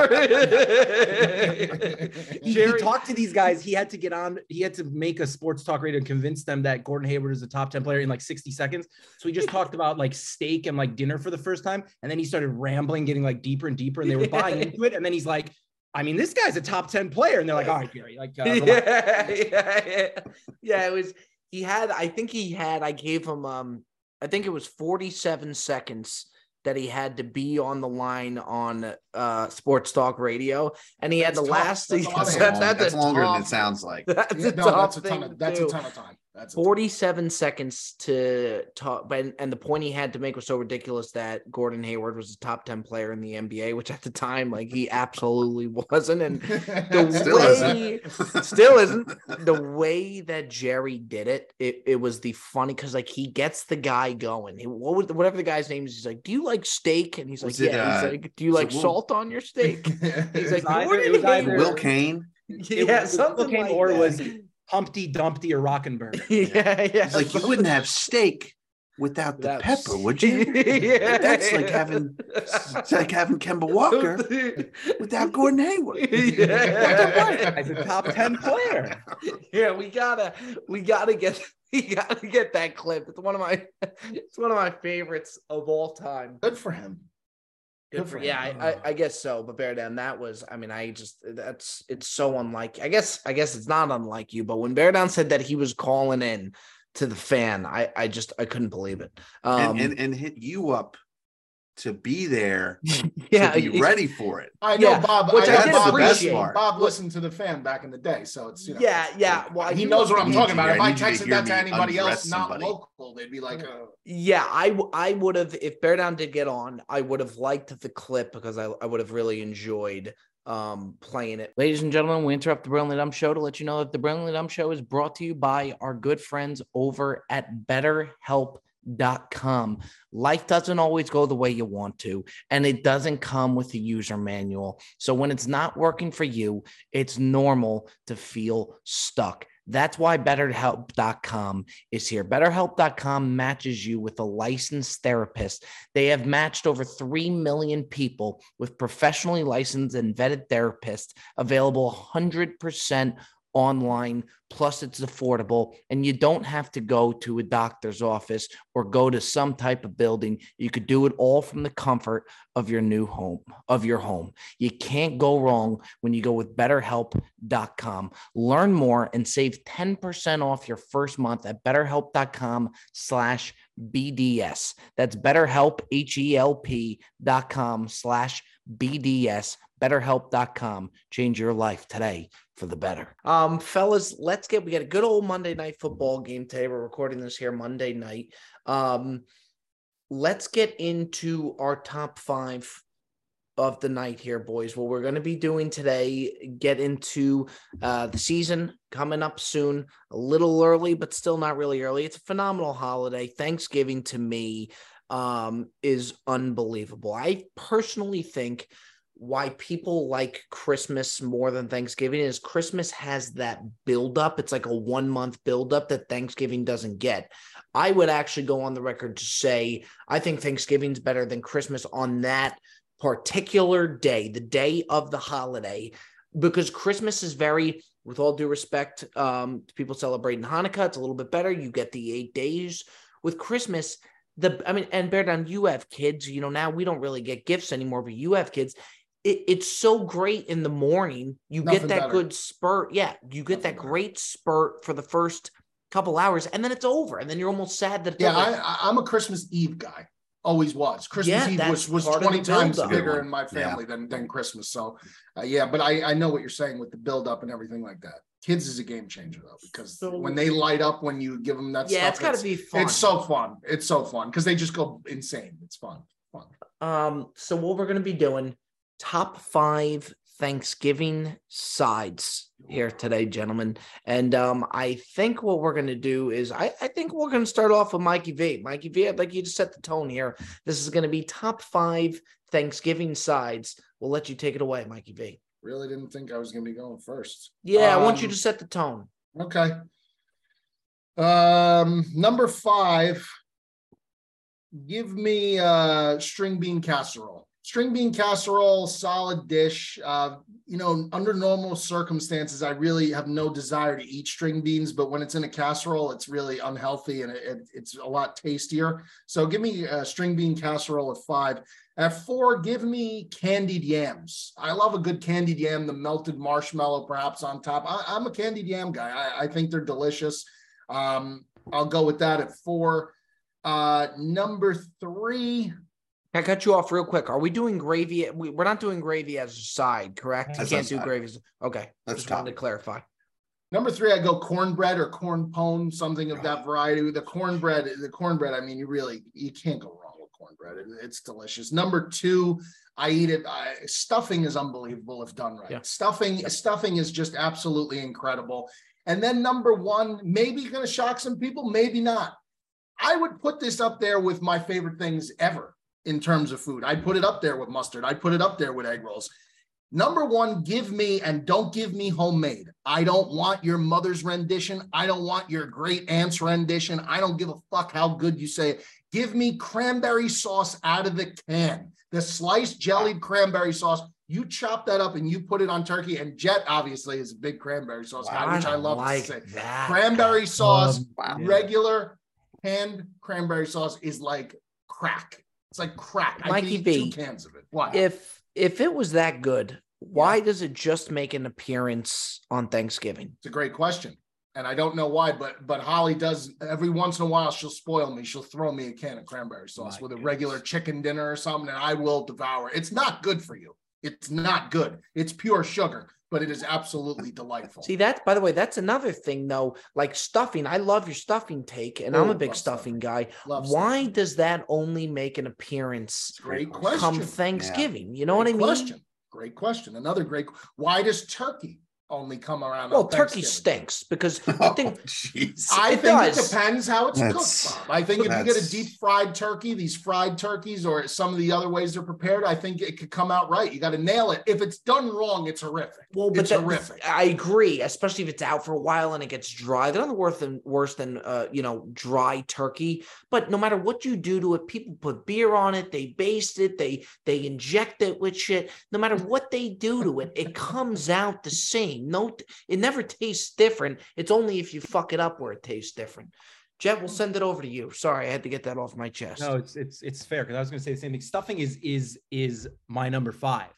D: he, he talked to these guys. He had to get on. He had to make a sports talk radio and convince them that Gordon Hayward is a top ten player in like sixty seconds. So he just talked about like steak and like dinner for the first time, and then he started rambling, getting like deeper and deeper, and they were buying *laughs* into it. And then he's like, "I mean, this guy's a top ten player," and they're like, "All right, Jerry, like." Uh, *laughs*
A: yeah, yeah, yeah. Yeah, it was he had I think he had I gave him um I think it was 47 seconds that he had to be on the line on uh sports talk radio and he had
B: That's
A: the
B: tough.
A: last
B: That's *laughs* a lot of
C: That's,
A: that's, that's,
C: that's
A: a
C: longer than it sounds like. *laughs*
A: That's
B: Yeah,
A: a
B: no,
A: tough
B: that's a ton
A: thing
B: of that's
A: do.
B: a ton of time. That's a ton.
A: 47 seconds to talk but and the point he had to make was so ridiculous that Gordon Hayward was a top 10 player in the NBA which at the time like he absolutely *laughs* wasn't and the *laughs*
C: Still
A: way
C: isn't. *laughs*
A: still isn't the way that Jerry did it. It, it was the funny because like he gets the guy going. He, what was whatever the guy's name is? He's like, "Do you like steak?" And he's
C: Was
A: like,
C: it,
A: "Yeah."
C: uh,
A: he's like, "Do you like
C: it
A: salt on your steak?" He's like,
D: either-
A: "Gordon
D: either-
A: Hayward."
C: Will Kane.
A: Yeah,
D: was
A: something
D: Will Kane
A: like
D: or
A: that.
D: was Humpty Dumpty or Rockenberg. *laughs*
A: yeah, yeah.
C: He's like, you wouldn't have steak without the
A: That's-
C: pepper, would you? *laughs*
A: yeah,
C: That's like having it's like having Kemba Walker *laughs* without Gordon Hayward.
A: yeah.
D: As a top 10 player.
A: yeah, we gotta, we gotta get, we gotta get that clip. It's one of my, it's one of my favorites of all time.
B: Good for him.
A: Good
B: Good
A: for,
B: for
A: yeah. I, I, I guess so. But Beardown, that was, I mean, I just, that's, it's so unlike. I guess, I guess it's not unlike you. But when Beardown said that he was calling in to the fan, I, I just, I couldn't believe it. Um,
C: and, and and hit you up to be there *laughs*
A: yeah,
C: to be ready for it.
B: I know
A: Yeah,
B: Bob.
A: which
B: I,
A: I
B: know
A: did
B: Bob,
A: appreciate.
B: Bob, Bob listened to the fan back in the day, so it's you know.
A: yeah, yeah. Well,
B: he
A: you
B: knows what I'm talking about. If
C: I
B: I
C: need you to
B: texted that to anybody else not
C: somebody.
B: local, they'd be like, uh,
A: Yeah, I w- I would have if Beardown did get on, I would have liked the clip because I, I would have really enjoyed um playing it. Ladies and gentlemen, we interrupt the Brilliantly Dumb show to let you know that the Brilliantly Dumb show is brought to you by our good friends over at BetterHelp.com. Life doesn't always go the way you want to, and it doesn't come with a user manual. So when it's not working for you, it's normal to feel stuck. That's why BetterHelp.com is here. BetterHelp.com matches you with a licensed therapist. They have matched over 3 million people with professionally licensed and vetted therapists available 100% online. Plus, it's affordable, and you don't have to go to a doctor's office or go to some type of building. You could do it all from the comfort of your new home, of your home. You can't go wrong when you go with BetterHelp.com. Learn more and save 10% off your first month at BetterHelp.com/slash BDS. That's BetterHelp, H-E-L-P dot com slash BDS. BetterHelp.com. Change your life today for the better. Um, fellas, let's get we got a good old Monday night football game today. We're recording this here Monday night. Um, let's get into our top five of the night here, boys. What we're going to be doing today, get into uh, the season coming up soon, a little early, but still not really early. It's a phenomenal holiday. Thanksgiving to me um, is unbelievable. I personally think why people like Christmas more than Thanksgiving is Christmas has that buildup. It's like a one month buildup that Thanksgiving doesn't get. I would actually go on the record to say I think Thanksgiving's better than Christmas on that particular day, the day of the holiday, because Christmas is very, with all due respect um, to people celebrating Hanukkah, it's a little bit better. You get the eight days. With Christmas, the I mean, and Beardown, you have kids. You know, now we don't really get gifts anymore, but you have kids. It, it's so great in the morning. You
B: Nothing
A: get that
B: better.
A: good spurt. Yeah, you get
B: Nothing
A: that
B: better.
A: great spurt for the first couple hours, and then it's over, and then you're almost sad that it's
B: Yeah,
A: over.
B: I, I- I'm a Christmas Eve guy. Always was. Christmas
A: Yeah,
B: Eve was was
A: part of the
B: 20 times bigger in my
C: one.
B: family than than Christmas. So, uh, yeah, but I I know what you're saying with the build up and everything like that. Kids is a game changer though because
A: So-
B: when they light up when you give them that
A: yeah,
B: stuff,
A: it's got to be fun.
B: It's so fun. It's so fun because they just go insane. It's fun. Fun.
A: Um, so what we're gonna be doing, top five Thanksgiving sides here today, gentlemen. And um, I think what we're gonna do is I, I think we're gonna start off with Mikey V. Mikey V, I'd like you to set the tone here. This is gonna be top five Thanksgiving sides. We'll let you take it away, Mikey V.
B: Really didn't think I was gonna be going first.
A: Yeah, I want you
B: Um,
A: to set the tone.
B: Okay. Um, number five. Give me uh string bean casserole. String bean casserole, solid dish. Uh, you know, under normal circumstances, I really have no desire to eat string beans, but when it's in a casserole, it's really unhealthy and it, it- it's a lot tastier. So give me a string bean casserole at five. At four, give me candied yams. I love a good candied yam, the melted marshmallow perhaps on top. I, I'm a candied yam guy. I, I think they're delicious. Um, I'll go with that at four. Uh, number three,
A: I cut you off real quick? Are we doing gravy? We, we're not doing gravy as a side, correct? You
C: That's
A: can't do
C: side.
A: gravy. as- Okay,
C: That's
A: just wanted to clarify.
B: number three, I go cornbread or corn pone, something of that variety. The cornbread, the cornbread. I mean, you really you can't go wrong with cornbread. It- it's delicious. Number two, I eat it. I, stuffing is unbelievable if done right.
A: Yeah.
B: Stuffing, stuffing is just absolutely incredible. And then number one, maybe going to shock some people, maybe not. I would put this up there with my favorite things ever in terms of food. I'd put it up there with mustard. I'd put it up there with egg rolls. Number one, give me and don't give me homemade. I don't want your mother's rendition. I don't want your great aunt's rendition. I don't give a fuck how good you say it. Give me cranberry sauce out of the can, the sliced jellied cranberry sauce. You chop that up and you put it on turkey. And Jet obviously is a big cranberry sauce guy, which I love
A: like
B: to say.
A: that.
B: Cranberry sauce,
D: Um,
C: Wow.
B: regular canned cranberry sauce is like crack. It's like crack. I
A: Mikey V,
B: two cans of it. What?
A: If if it was that good, why does it just make an appearance on Thanksgiving?
B: It's a great question. And I don't know why, but but Holly does every once in a while she'll spoil me. She'll throw me a can of cranberry sauce
D: My
B: with a regular chicken dinner or something, and I will devour. It's not good for you. It's not good. It's pure sugar, but it is absolutely delightful.
A: See that's by the way, that's another thing though. Like stuffing, I love your stuffing take, and I'm
B: Oh,
A: a big stuffing
B: stuffing.
A: guy.
B: Love
A: Why
B: stuffing.
A: does that only make an appearance
B: great question. come?
A: Thanksgiving? You know what I mean?
B: Question. Great question. Another great. Why does turkey only come around?
A: Well,
B: on
A: turkey stinks because *laughs* the
C: Oh.
B: I
A: It
B: think
A: does.
B: it depends how it's
C: That's-
B: cooked. Bob. I think if you get a deep fried turkey, these fried turkeys, or some of the other ways they're prepared, I think it could come out right. You got to nail it. If it's done wrong, it's horrific.
A: Well, but
B: it's
A: that-
B: horrific.
A: I agree, especially if it's out for a while and it gets dry. They're not worse than worse than uh, you know dry turkey. But no matter what you do to it, people put beer on it, they baste it, they they inject it with shit. No matter what they do to it, it comes out the same. Same. No, it never tastes different. It's only if you fuck it up where it tastes different. Jet, we'll send it over to you. Sorry, I had to get that off my chest.
D: No, it's it's it's fair because I was going to say the same thing. Stuffing is is is my number five,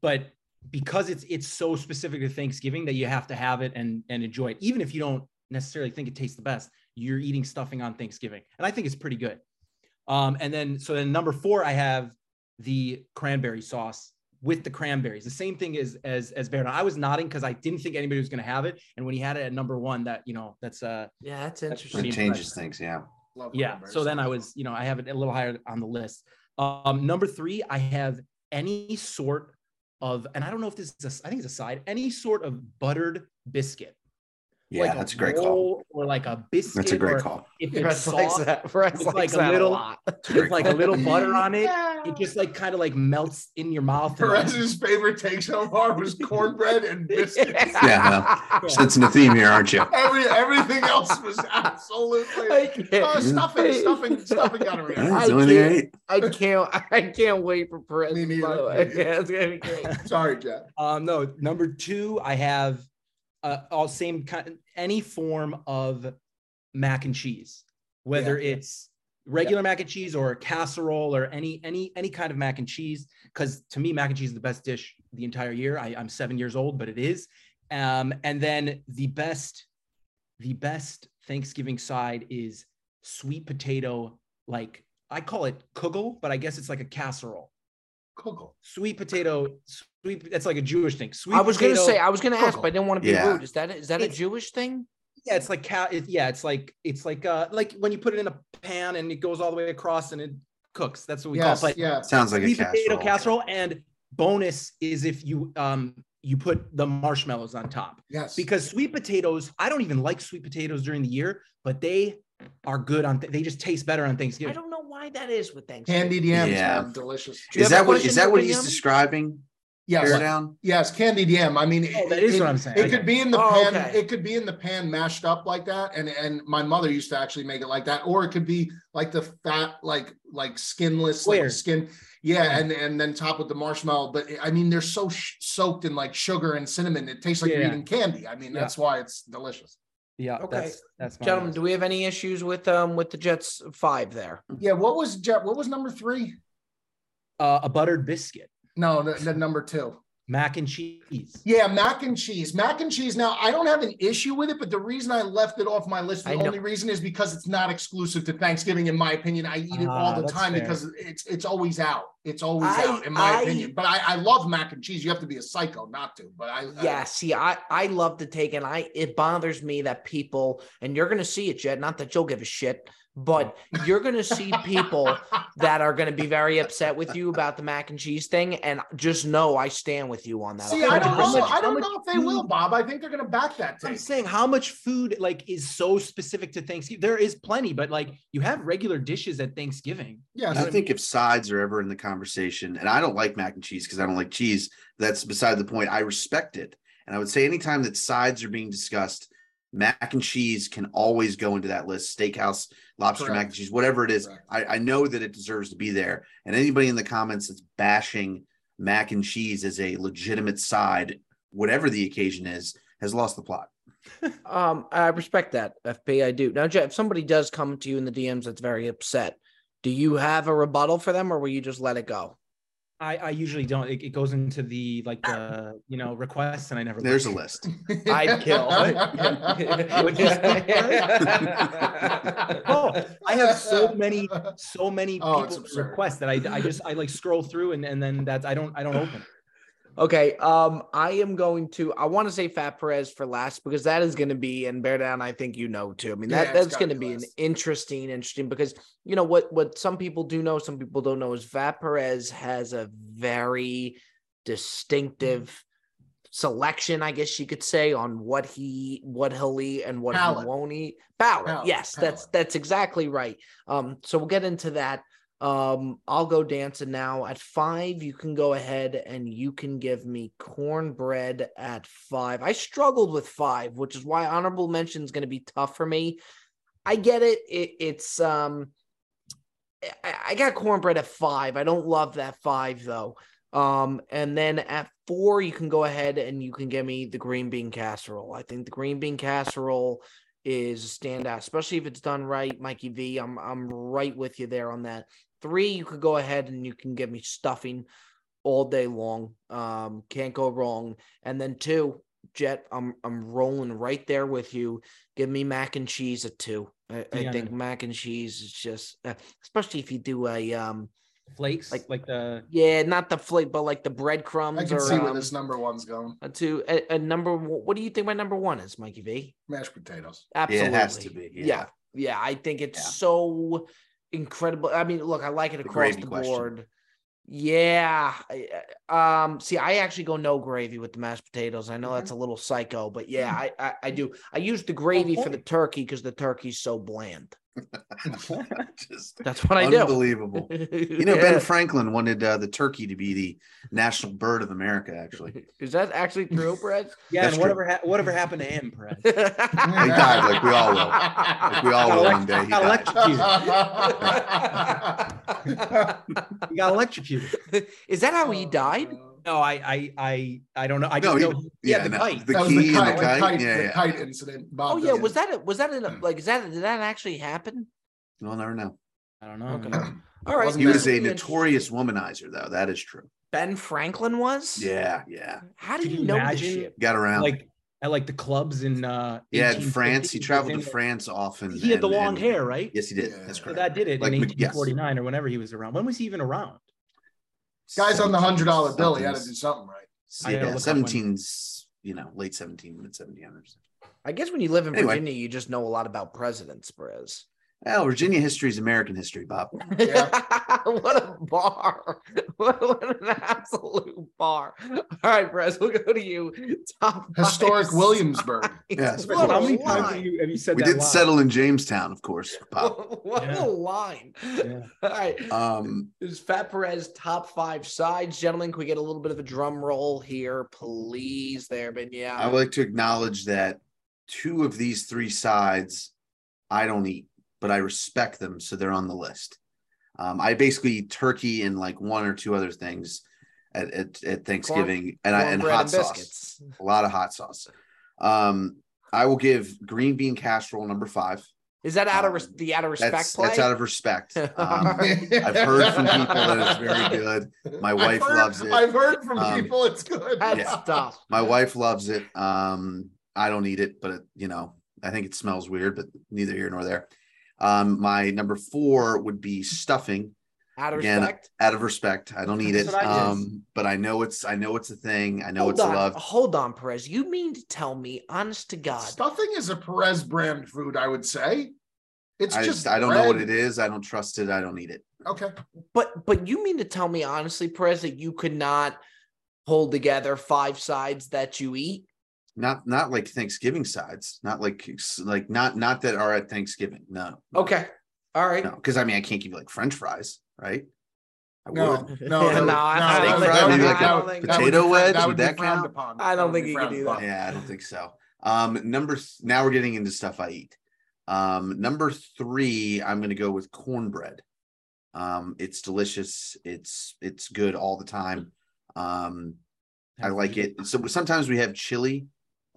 D: but because it's it's so specific to Thanksgiving that you have to have it and and enjoy it, even if you don't necessarily think it tastes the best. You're eating stuffing on Thanksgiving, and I think it's pretty good. Um, and then so then number four, I have the cranberry sauce with the cranberries. The same thing as as as Beardown. I was nodding because I didn't think anybody was going to have it, and when he had it at number one, that you know that's uh
A: yeah, that's
D: That's
A: interesting.
D: pretty
C: It changes things. Yeah.
B: Love
D: yeah.
B: cranberry
D: So then I was you know I have it a little higher on the list. Um, number three, I have any sort of, and I don't know if this is a, I think it's a side, any sort of buttered biscuit.
C: Yeah,
D: like
C: that's a great call.
D: Or like a biscuit.
C: That's a great
D: or
C: call.
D: If *laughs* it's
A: Russ likes
D: soft,
A: that. Russ
D: with
A: likes
D: like a little- *laughs*
A: a
D: with like a little butter on it, it just like kind of like melts in your mouth. and, like,
B: Perez's favorite take so far was *laughs* cornbread and biscuits.
C: Yeah, Sensing a theme here, aren't you?
B: Every everything else was absolutely.
A: I can't,
B: Oh, stuffing, stuffing, stuffing got to
C: Yeah,
B: react.
C: it's the only thing I
A: I can't. I can't wait for Perez.
B: Me
A: by the way. Yeah, it's gonna be great.
B: Sorry, Jet.
D: Um, no, number two, I have uh, all same kind, any form of mac and cheese, whether it's regular mac and cheese or casserole or any any any kind of mac and cheese. Because to me, mac and cheese is the best dish the entire year. I, I'm seven years old, but it is. Um, and then the best, the best Thanksgiving side is sweet potato, like I call it kugel, but I guess it's like a casserole
B: Kugel.
D: sweet potato sweet that's like a jewish thing sweet
A: I was gonna say. I was gonna ask, but I didn't want to be
C: Yeah.
A: rude. Is that is that a Jewish thing?
D: yeah it's like cat it, yeah it's like it's like uh like when you put it in a pan and it goes all the way across and it cooks that's what we
B: Yes,
D: call it but
B: yeah.
C: Sounds like a
D: sweet potato
C: casserole.
D: casserole and bonus is if you um you put the marshmallows on top
B: Yes.
D: because sweet potatoes i don't even like sweet potatoes during the year but they are good on th- they just taste better on Thanksgiving.
A: I don't know why that is with Thanksgiving.
B: candied yams,
C: Yeah.
B: delicious.
C: Is
A: have a
C: that what is that what he's describing?
B: Yes.
C: Tear down.
B: Yes, candied yam. I mean,
D: Oh, that
B: it,
D: is
B: it-
D: what I'm saying.
B: It
D: Okay.
B: could be in the
A: Oh,
B: pan.
A: okay.
B: It could be in the pan mashed up like that, and and my mother used to actually make it like that, or it could be like the fat, like like skinless, like skin. Yeah, and and then top with the marshmallow. But I mean, they're so sh- soaked in like sugar and cinnamon. It tastes like you're eating candy. I mean,
D: Yeah.
B: that's why it's delicious.
D: yeah
A: Okay.
D: that's that's my
A: Gentlemen,
D: list.
A: do we have any issues with um with the Jets five there?
B: Yeah. What was Jet? What was number three?
D: uh, a buttered biscuit
B: No, the, the number two.
D: mac and cheese
B: Yeah, mac and cheese. Mac and cheese. Now, I don't have an issue with it, but the reason I left it off my list, the only reason is because it's not exclusive to Thanksgiving, in my opinion. I eat it all
D: Ah,
B: the time
D: fair.
B: because it's it's always out. It's always
A: I-
B: out, in my
A: I-
B: opinion. But I, I love mac and cheese. You have to be a psycho not to. But I, I-
A: Yeah, see, I I love to take and I it bothers me that people and you're gonna see it, Jet. Not that you'll give a shit, but *laughs* you're gonna see people that are gonna be very upset with you about the mac and cheese thing, and just know I stand with you on that.
B: see. I don't know.
D: much-
B: I don't know if they will, Bob. I think they're going to back that
D: I'm saying how much food like is so specific to Thanksgiving. There is plenty, but like you have regular dishes at Thanksgiving.
B: Yes.
C: I think if sides are ever in the conversation, and I don't like mac and cheese because I don't like cheese, that's beside the point. I respect it. And I would say anytime that sides are being discussed, mac and cheese can always go into that list. Steakhouse, lobster mac and cheese, whatever it is. I, I know that it deserves to be there. And anybody in the comments that's bashing mac and cheese as a legitimate side, whatever the occasion is, has lost the plot. *laughs*
A: Um, I respect that, FP. I do. Now, Jet, if somebody does come to you in the DMs that's very upset, do you have a rebuttal for them, or will you just let it go?
D: I, I usually don't. It, it goes into the like the you know requests, and I never.
C: There's a list.
A: I'd kill. *laughs* *laughs*
D: Oh, I have so many, so many
B: Oh,
D: people requests that I, I just I like scroll through and and then that's I don't I don't open. it.
A: Okay. Um, I am going to. I want to say Fat Perez for last because that is going to be and Beardown. I think you know too. I mean
B: Yeah,
A: that
B: it's
A: that's going to
B: be
A: be an interesting, interesting because you know what what some people do know, some people don't know is Fat Perez has a very distinctive selection, I guess you could say, on what he what he'll eat and what
B: Palate.
A: he won't eat. Palate, Yes, that's that's exactly right. Um, so we'll get into that. Um, I'll go dancing now. At five, you can go ahead and you can give me cornbread at five. I struggled with five, which is why honorable mention is going to be tough for me. I get it. it it's um, I, I got cornbread at five. I don't love that five though. Um, and then at four, you can go ahead and you can give me the green bean casserole. I think the green bean casserole is a standout, especially if it's done right. Mikey V, I'm I'm right with you there on that. Three, you could go ahead and you can give me stuffing all day long. Um, can't go wrong. And then two, Jet, I'm I'm rolling right there with you. Give me mac and cheese at two. I, I think mac and cheese is just, uh, especially if you do a um,
D: Flakes,
A: Like-
D: like like the
A: yeah, not the flake, but like the breadcrumbs
B: I can
A: or
B: see where
A: um,
B: this number one's going.
A: a two a, a number. one- What do you think my number one is, Mikey V?
B: Mashed potatoes.
C: Yeah,
A: Absolutely,
C: it has to be.
A: Yeah,
C: Yeah.
A: yeah. I think it's
C: Yeah.
A: so incredible. I mean, look, I like it across
C: gravy
A: the
C: question.
A: board. Yeah. I- I- Um. See, I actually go no gravy with the mashed potatoes. I know that's a little psycho, but yeah, I I, I do. I use the gravy for the turkey because the turkey's so bland. *laughs*
C: Just
A: That's what I do.
C: unbelievable. You know, Ben Franklin wanted uh, the turkey to be the national bird of America. Actually, *laughs*
A: Is that actually true, Brett? *laughs*
D: yeah,
C: That's
D: and whatever ha- whatever happened to him, Perez?
B: he
C: died like we all will. Like we all will
D: elect-
C: one day. He
D: got
C: died.
D: He got electrocuted.
A: Is that how he died?
D: No, I I I I don't know. I
C: No,
D: just
C: he-
D: know he had
C: yeah,
D: the
C: no,
D: kite.
C: the
B: that was
C: key
B: the kite,
C: the
B: the
C: kite.
B: kite,
C: Yeah,
B: the
C: yeah.
B: kite incident. Bob
A: Oh yeah, was that a, was that in a, like is that did that actually happen?
C: We'll never know.
D: I don't know.
A: Okay. All right,
B: Wasn't
C: He was a notorious womanizer, though. That is true.
A: Ben Franklin was.
C: Yeah, yeah.
A: How do
D: Could
A: you
D: you
A: know this
D: imagine?
A: shit?
C: Got around.
D: Like at like the clubs in uh
C: yeah, in France. He traveled to France often.
D: He had the long
C: and-
D: hair, right?
C: Yes, he did.
B: Yeah.
C: That's
D: So that did it
C: Like
D: in
C: Mc- yes.
D: 1849 or whenever he was around. When was he even around?
B: Guys on the hundred dollar bill, he had to do something right.
D: I
C: Yeah,
D: look
C: 17s, you know, late 17, mid 1700s.
A: I guess when you live in
C: Anyway.
A: Virginia, you just know a lot about presidents, Perez.
C: Well, Virginia history is American history, Bob. *laughs* *laughs*
A: what a bar! *laughs* What, what an absolute bar! All right, Perez, we'll go to you. Top
B: Historic Williamsburg.
C: Yes.
A: What
D: How
A: a
D: many times have you, have you said
C: We
D: that
C: did
D: line?
C: settle in Jamestown, of course, Bob.
A: What
D: Yeah.
A: a line!
D: Yeah.
A: All right,
C: Um,
A: This is Fat Perez top five sides. Gentlemen, can we get a little bit of a drum roll here, please? There, but yeah.
C: I would like to acknowledge that two of these three sides I don't eat, but I respect them, so they're on the list. Um, I basically eat turkey and like one or two other things at, at, at Thanksgiving, and I and hot sauce, a lot of hot sauce. Um, I will give green bean casserole number five.
A: Is that out of res-
C: Um,
A: the out of respect
C: That's that's out of respect. *laughs* Um,
B: I've
C: heard from people that it's very good. My wife loves it.
B: I've heard from
C: Um,
B: people it's good.
A: That's
C: Yeah.
A: tough.
C: My wife loves it. Um, I don't eat it, but it, you know, I think it smells weird, but neither here nor there. Um, my number four would be stuffing.
A: Out of
C: Again,
A: respect.
C: Out of respect, I don't eat it.
D: That's what
C: Um, but I know it's I know it's a thing. I know
A: hold
C: it's
A: on,
C: loved.
A: hold on, Perez. You mean to tell me, honest to God,
B: Stuffing is a Perez brand food, I would say. It's
C: I
B: just
C: just I don't know what it is. I don't trust it. I don't eat it.
B: Okay.
A: but but you mean to tell me honestly, Perez, that you could not hold together five sides that you eat?
C: Not not like Thanksgiving sides. Not like like not not that are at Thanksgiving. No. no,
A: Okay. All right.
C: No, because I mean I can't give you like French fries, right? I
B: No,
C: would. *laughs*
B: no,
A: Yeah,
B: that would-
A: no, I-
B: no,
A: I
B: that
A: don't
B: that would
C: like a
B: would- that would
C: potato
B: frowned-
C: wedge,
B: that
C: would that count?
B: upon.
A: I don't
B: would
A: think you
B: can
A: do that.
C: Yeah, I don't think so. Um, number th- now we're getting into stuff I eat. Um, number three, I'm gonna go with cornbread. Um, it's delicious. It's it's good all the time. Um, I like it. So sometimes we have chili,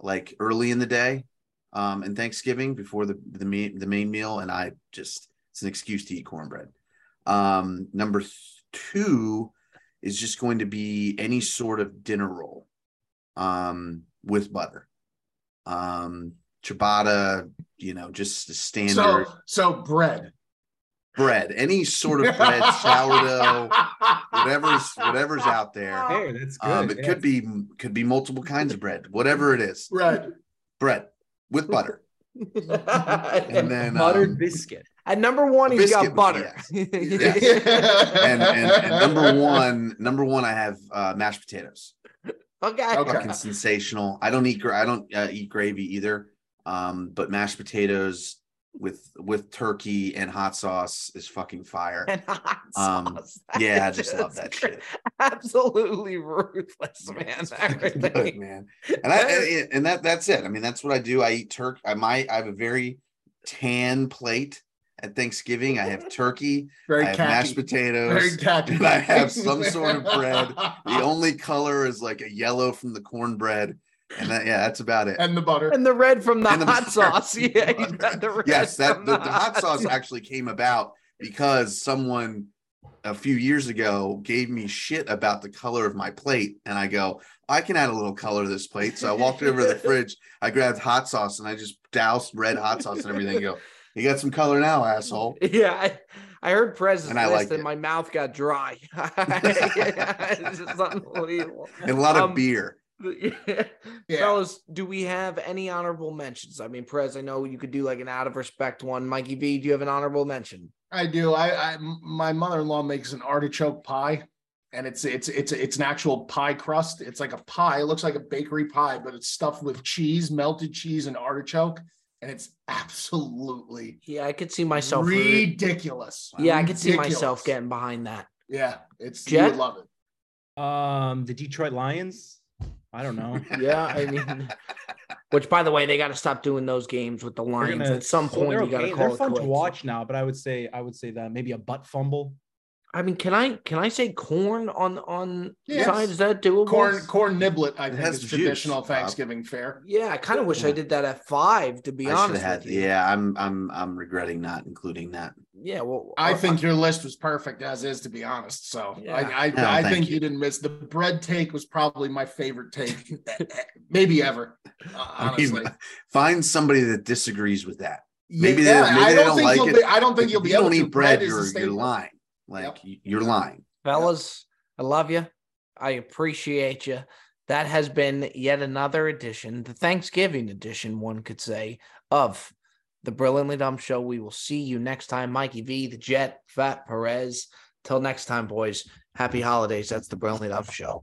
C: like early in the day, um, and Thanksgiving before the the main the main meal, and I just it's an excuse to eat cornbread. Um, number two is just going to be any sort of dinner roll, um, with butter, um, ciabatta, you know, just standard
B: So, so bread.
C: Bread, any sort of bread, sourdough, whatever's whatever's out there.
D: Hey, that's good.
C: Um, it
D: yeah.
C: could be could be multiple kinds of bread, whatever it is.
B: Bread.
C: Bread with butter, *laughs* and then
D: buttered
C: um,
D: biscuit.
A: At number one, he's got
C: would be
A: butter. *laughs*
C: and, and and number one, number one, I have uh, mashed potatoes.
A: okay.
B: Okay.
C: Fucking sensational. I don't eat I don't uh, eat gravy either. Um, but mashed potatoes with with turkey and hot sauce is fucking fire.
A: And hot
C: Um,
A: sauce. *laughs*
C: Yeah, I just love that
A: great.
C: shit.
A: Absolutely ruthless, man. *laughs*
C: It's good, man. And I and- and that that's it. I mean, that's what I do. I eat turkey. I might I have a very tan plate. at Thanksgiving. I have turkey,
B: Very
C: I have mashed potatoes,
B: Very
C: and I have some *laughs* sort of bread. The only color is like a yellow from the cornbread, and that, yeah, that's about it.
B: and the butter.
A: And the red from the
C: the
A: hot *laughs*
C: butter.
A: sauce. *laughs* Yeah, you the red
C: yes, that the, the hot sauce actually came about because someone a few years ago gave me shit about the color of my plate, and I go, I can add a little color to this plate. So I walked over to the *laughs* fridge, I grabbed hot sauce, and I just doused red hot sauce and everything. and go, you got some color now, asshole.
A: Yeah, I, I heard Prez's
C: And I
A: list
C: liked
A: and
C: it.
A: my mouth got dry. it's just unbelievable.
C: And a lot of
A: Um,
C: beer.
A: Yeah. *laughs*
B: Yeah.
A: Fellas, do we have any honorable mentions? I mean, Prez, I know you could do like an out of respect one. Mikey V, do you have an honorable mention?
B: I do. I, I my mother-in-law makes an artichoke pie, and it's it's it's it's an actual pie crust. It's like a pie. It looks like a bakery pie, but it's stuffed with cheese, melted cheese, and artichoke, and it's absolutely
A: Yeah, I could see myself.
B: ridiculous.
A: yeah, I could see myself getting behind that.
B: Yeah, it's you
A: Jet?
B: would love it.
D: Um, the Detroit Lions. I don't know. *laughs*
A: Yeah, I mean, which by the way, they got to stop doing those games with the Lions.
D: gonna-
A: At some
D: well,
A: point,
D: they're
A: you got to call
D: They're
A: it
D: fun to watch now, but I would say I would say that maybe a butt fumble.
A: I mean, can I can I say corn on on
B: Yes.
A: side? Is that doable?
B: Corn corn niblet, I think,
C: has
B: is
C: juice,
B: traditional
C: Bob.
B: Thanksgiving fare.
A: Yeah, I kind of wish I did that at five. To be
C: I
A: honest
C: had.
A: with you.
C: Yeah, I'm I'm I'm regretting not including that.
A: Yeah. Well,
B: I
A: uh,
B: think your list was perfect as is, to be honest. So
A: Yeah.
B: I I,
C: No,
B: I think
C: you.
B: you didn't miss the bread take was probably my favorite take, *laughs* maybe ever. uh, *laughs*
C: I
B: honestly,
C: mean, find somebody that disagrees with that. maybe they
B: yeah,
C: don't- maybe
B: I
C: they
B: don't
C: don't
B: think
C: like
B: you'll
C: it.
B: be. I don't think
C: If
B: you'll be
C: you
B: able
C: don't
B: to.
C: eat bread,
B: is
C: you're you're lying. Like
B: Yep.
C: you're lying.
A: fellas, I love you. I appreciate you. That has been yet another edition, the Thanksgiving edition, one could say, of the Brilliantly Dumb Show. We will see you next time. Mikey V, the Jet, Fat Perez. Till next time, boys. Happy holidays. That's the Brilliantly Dumb Show.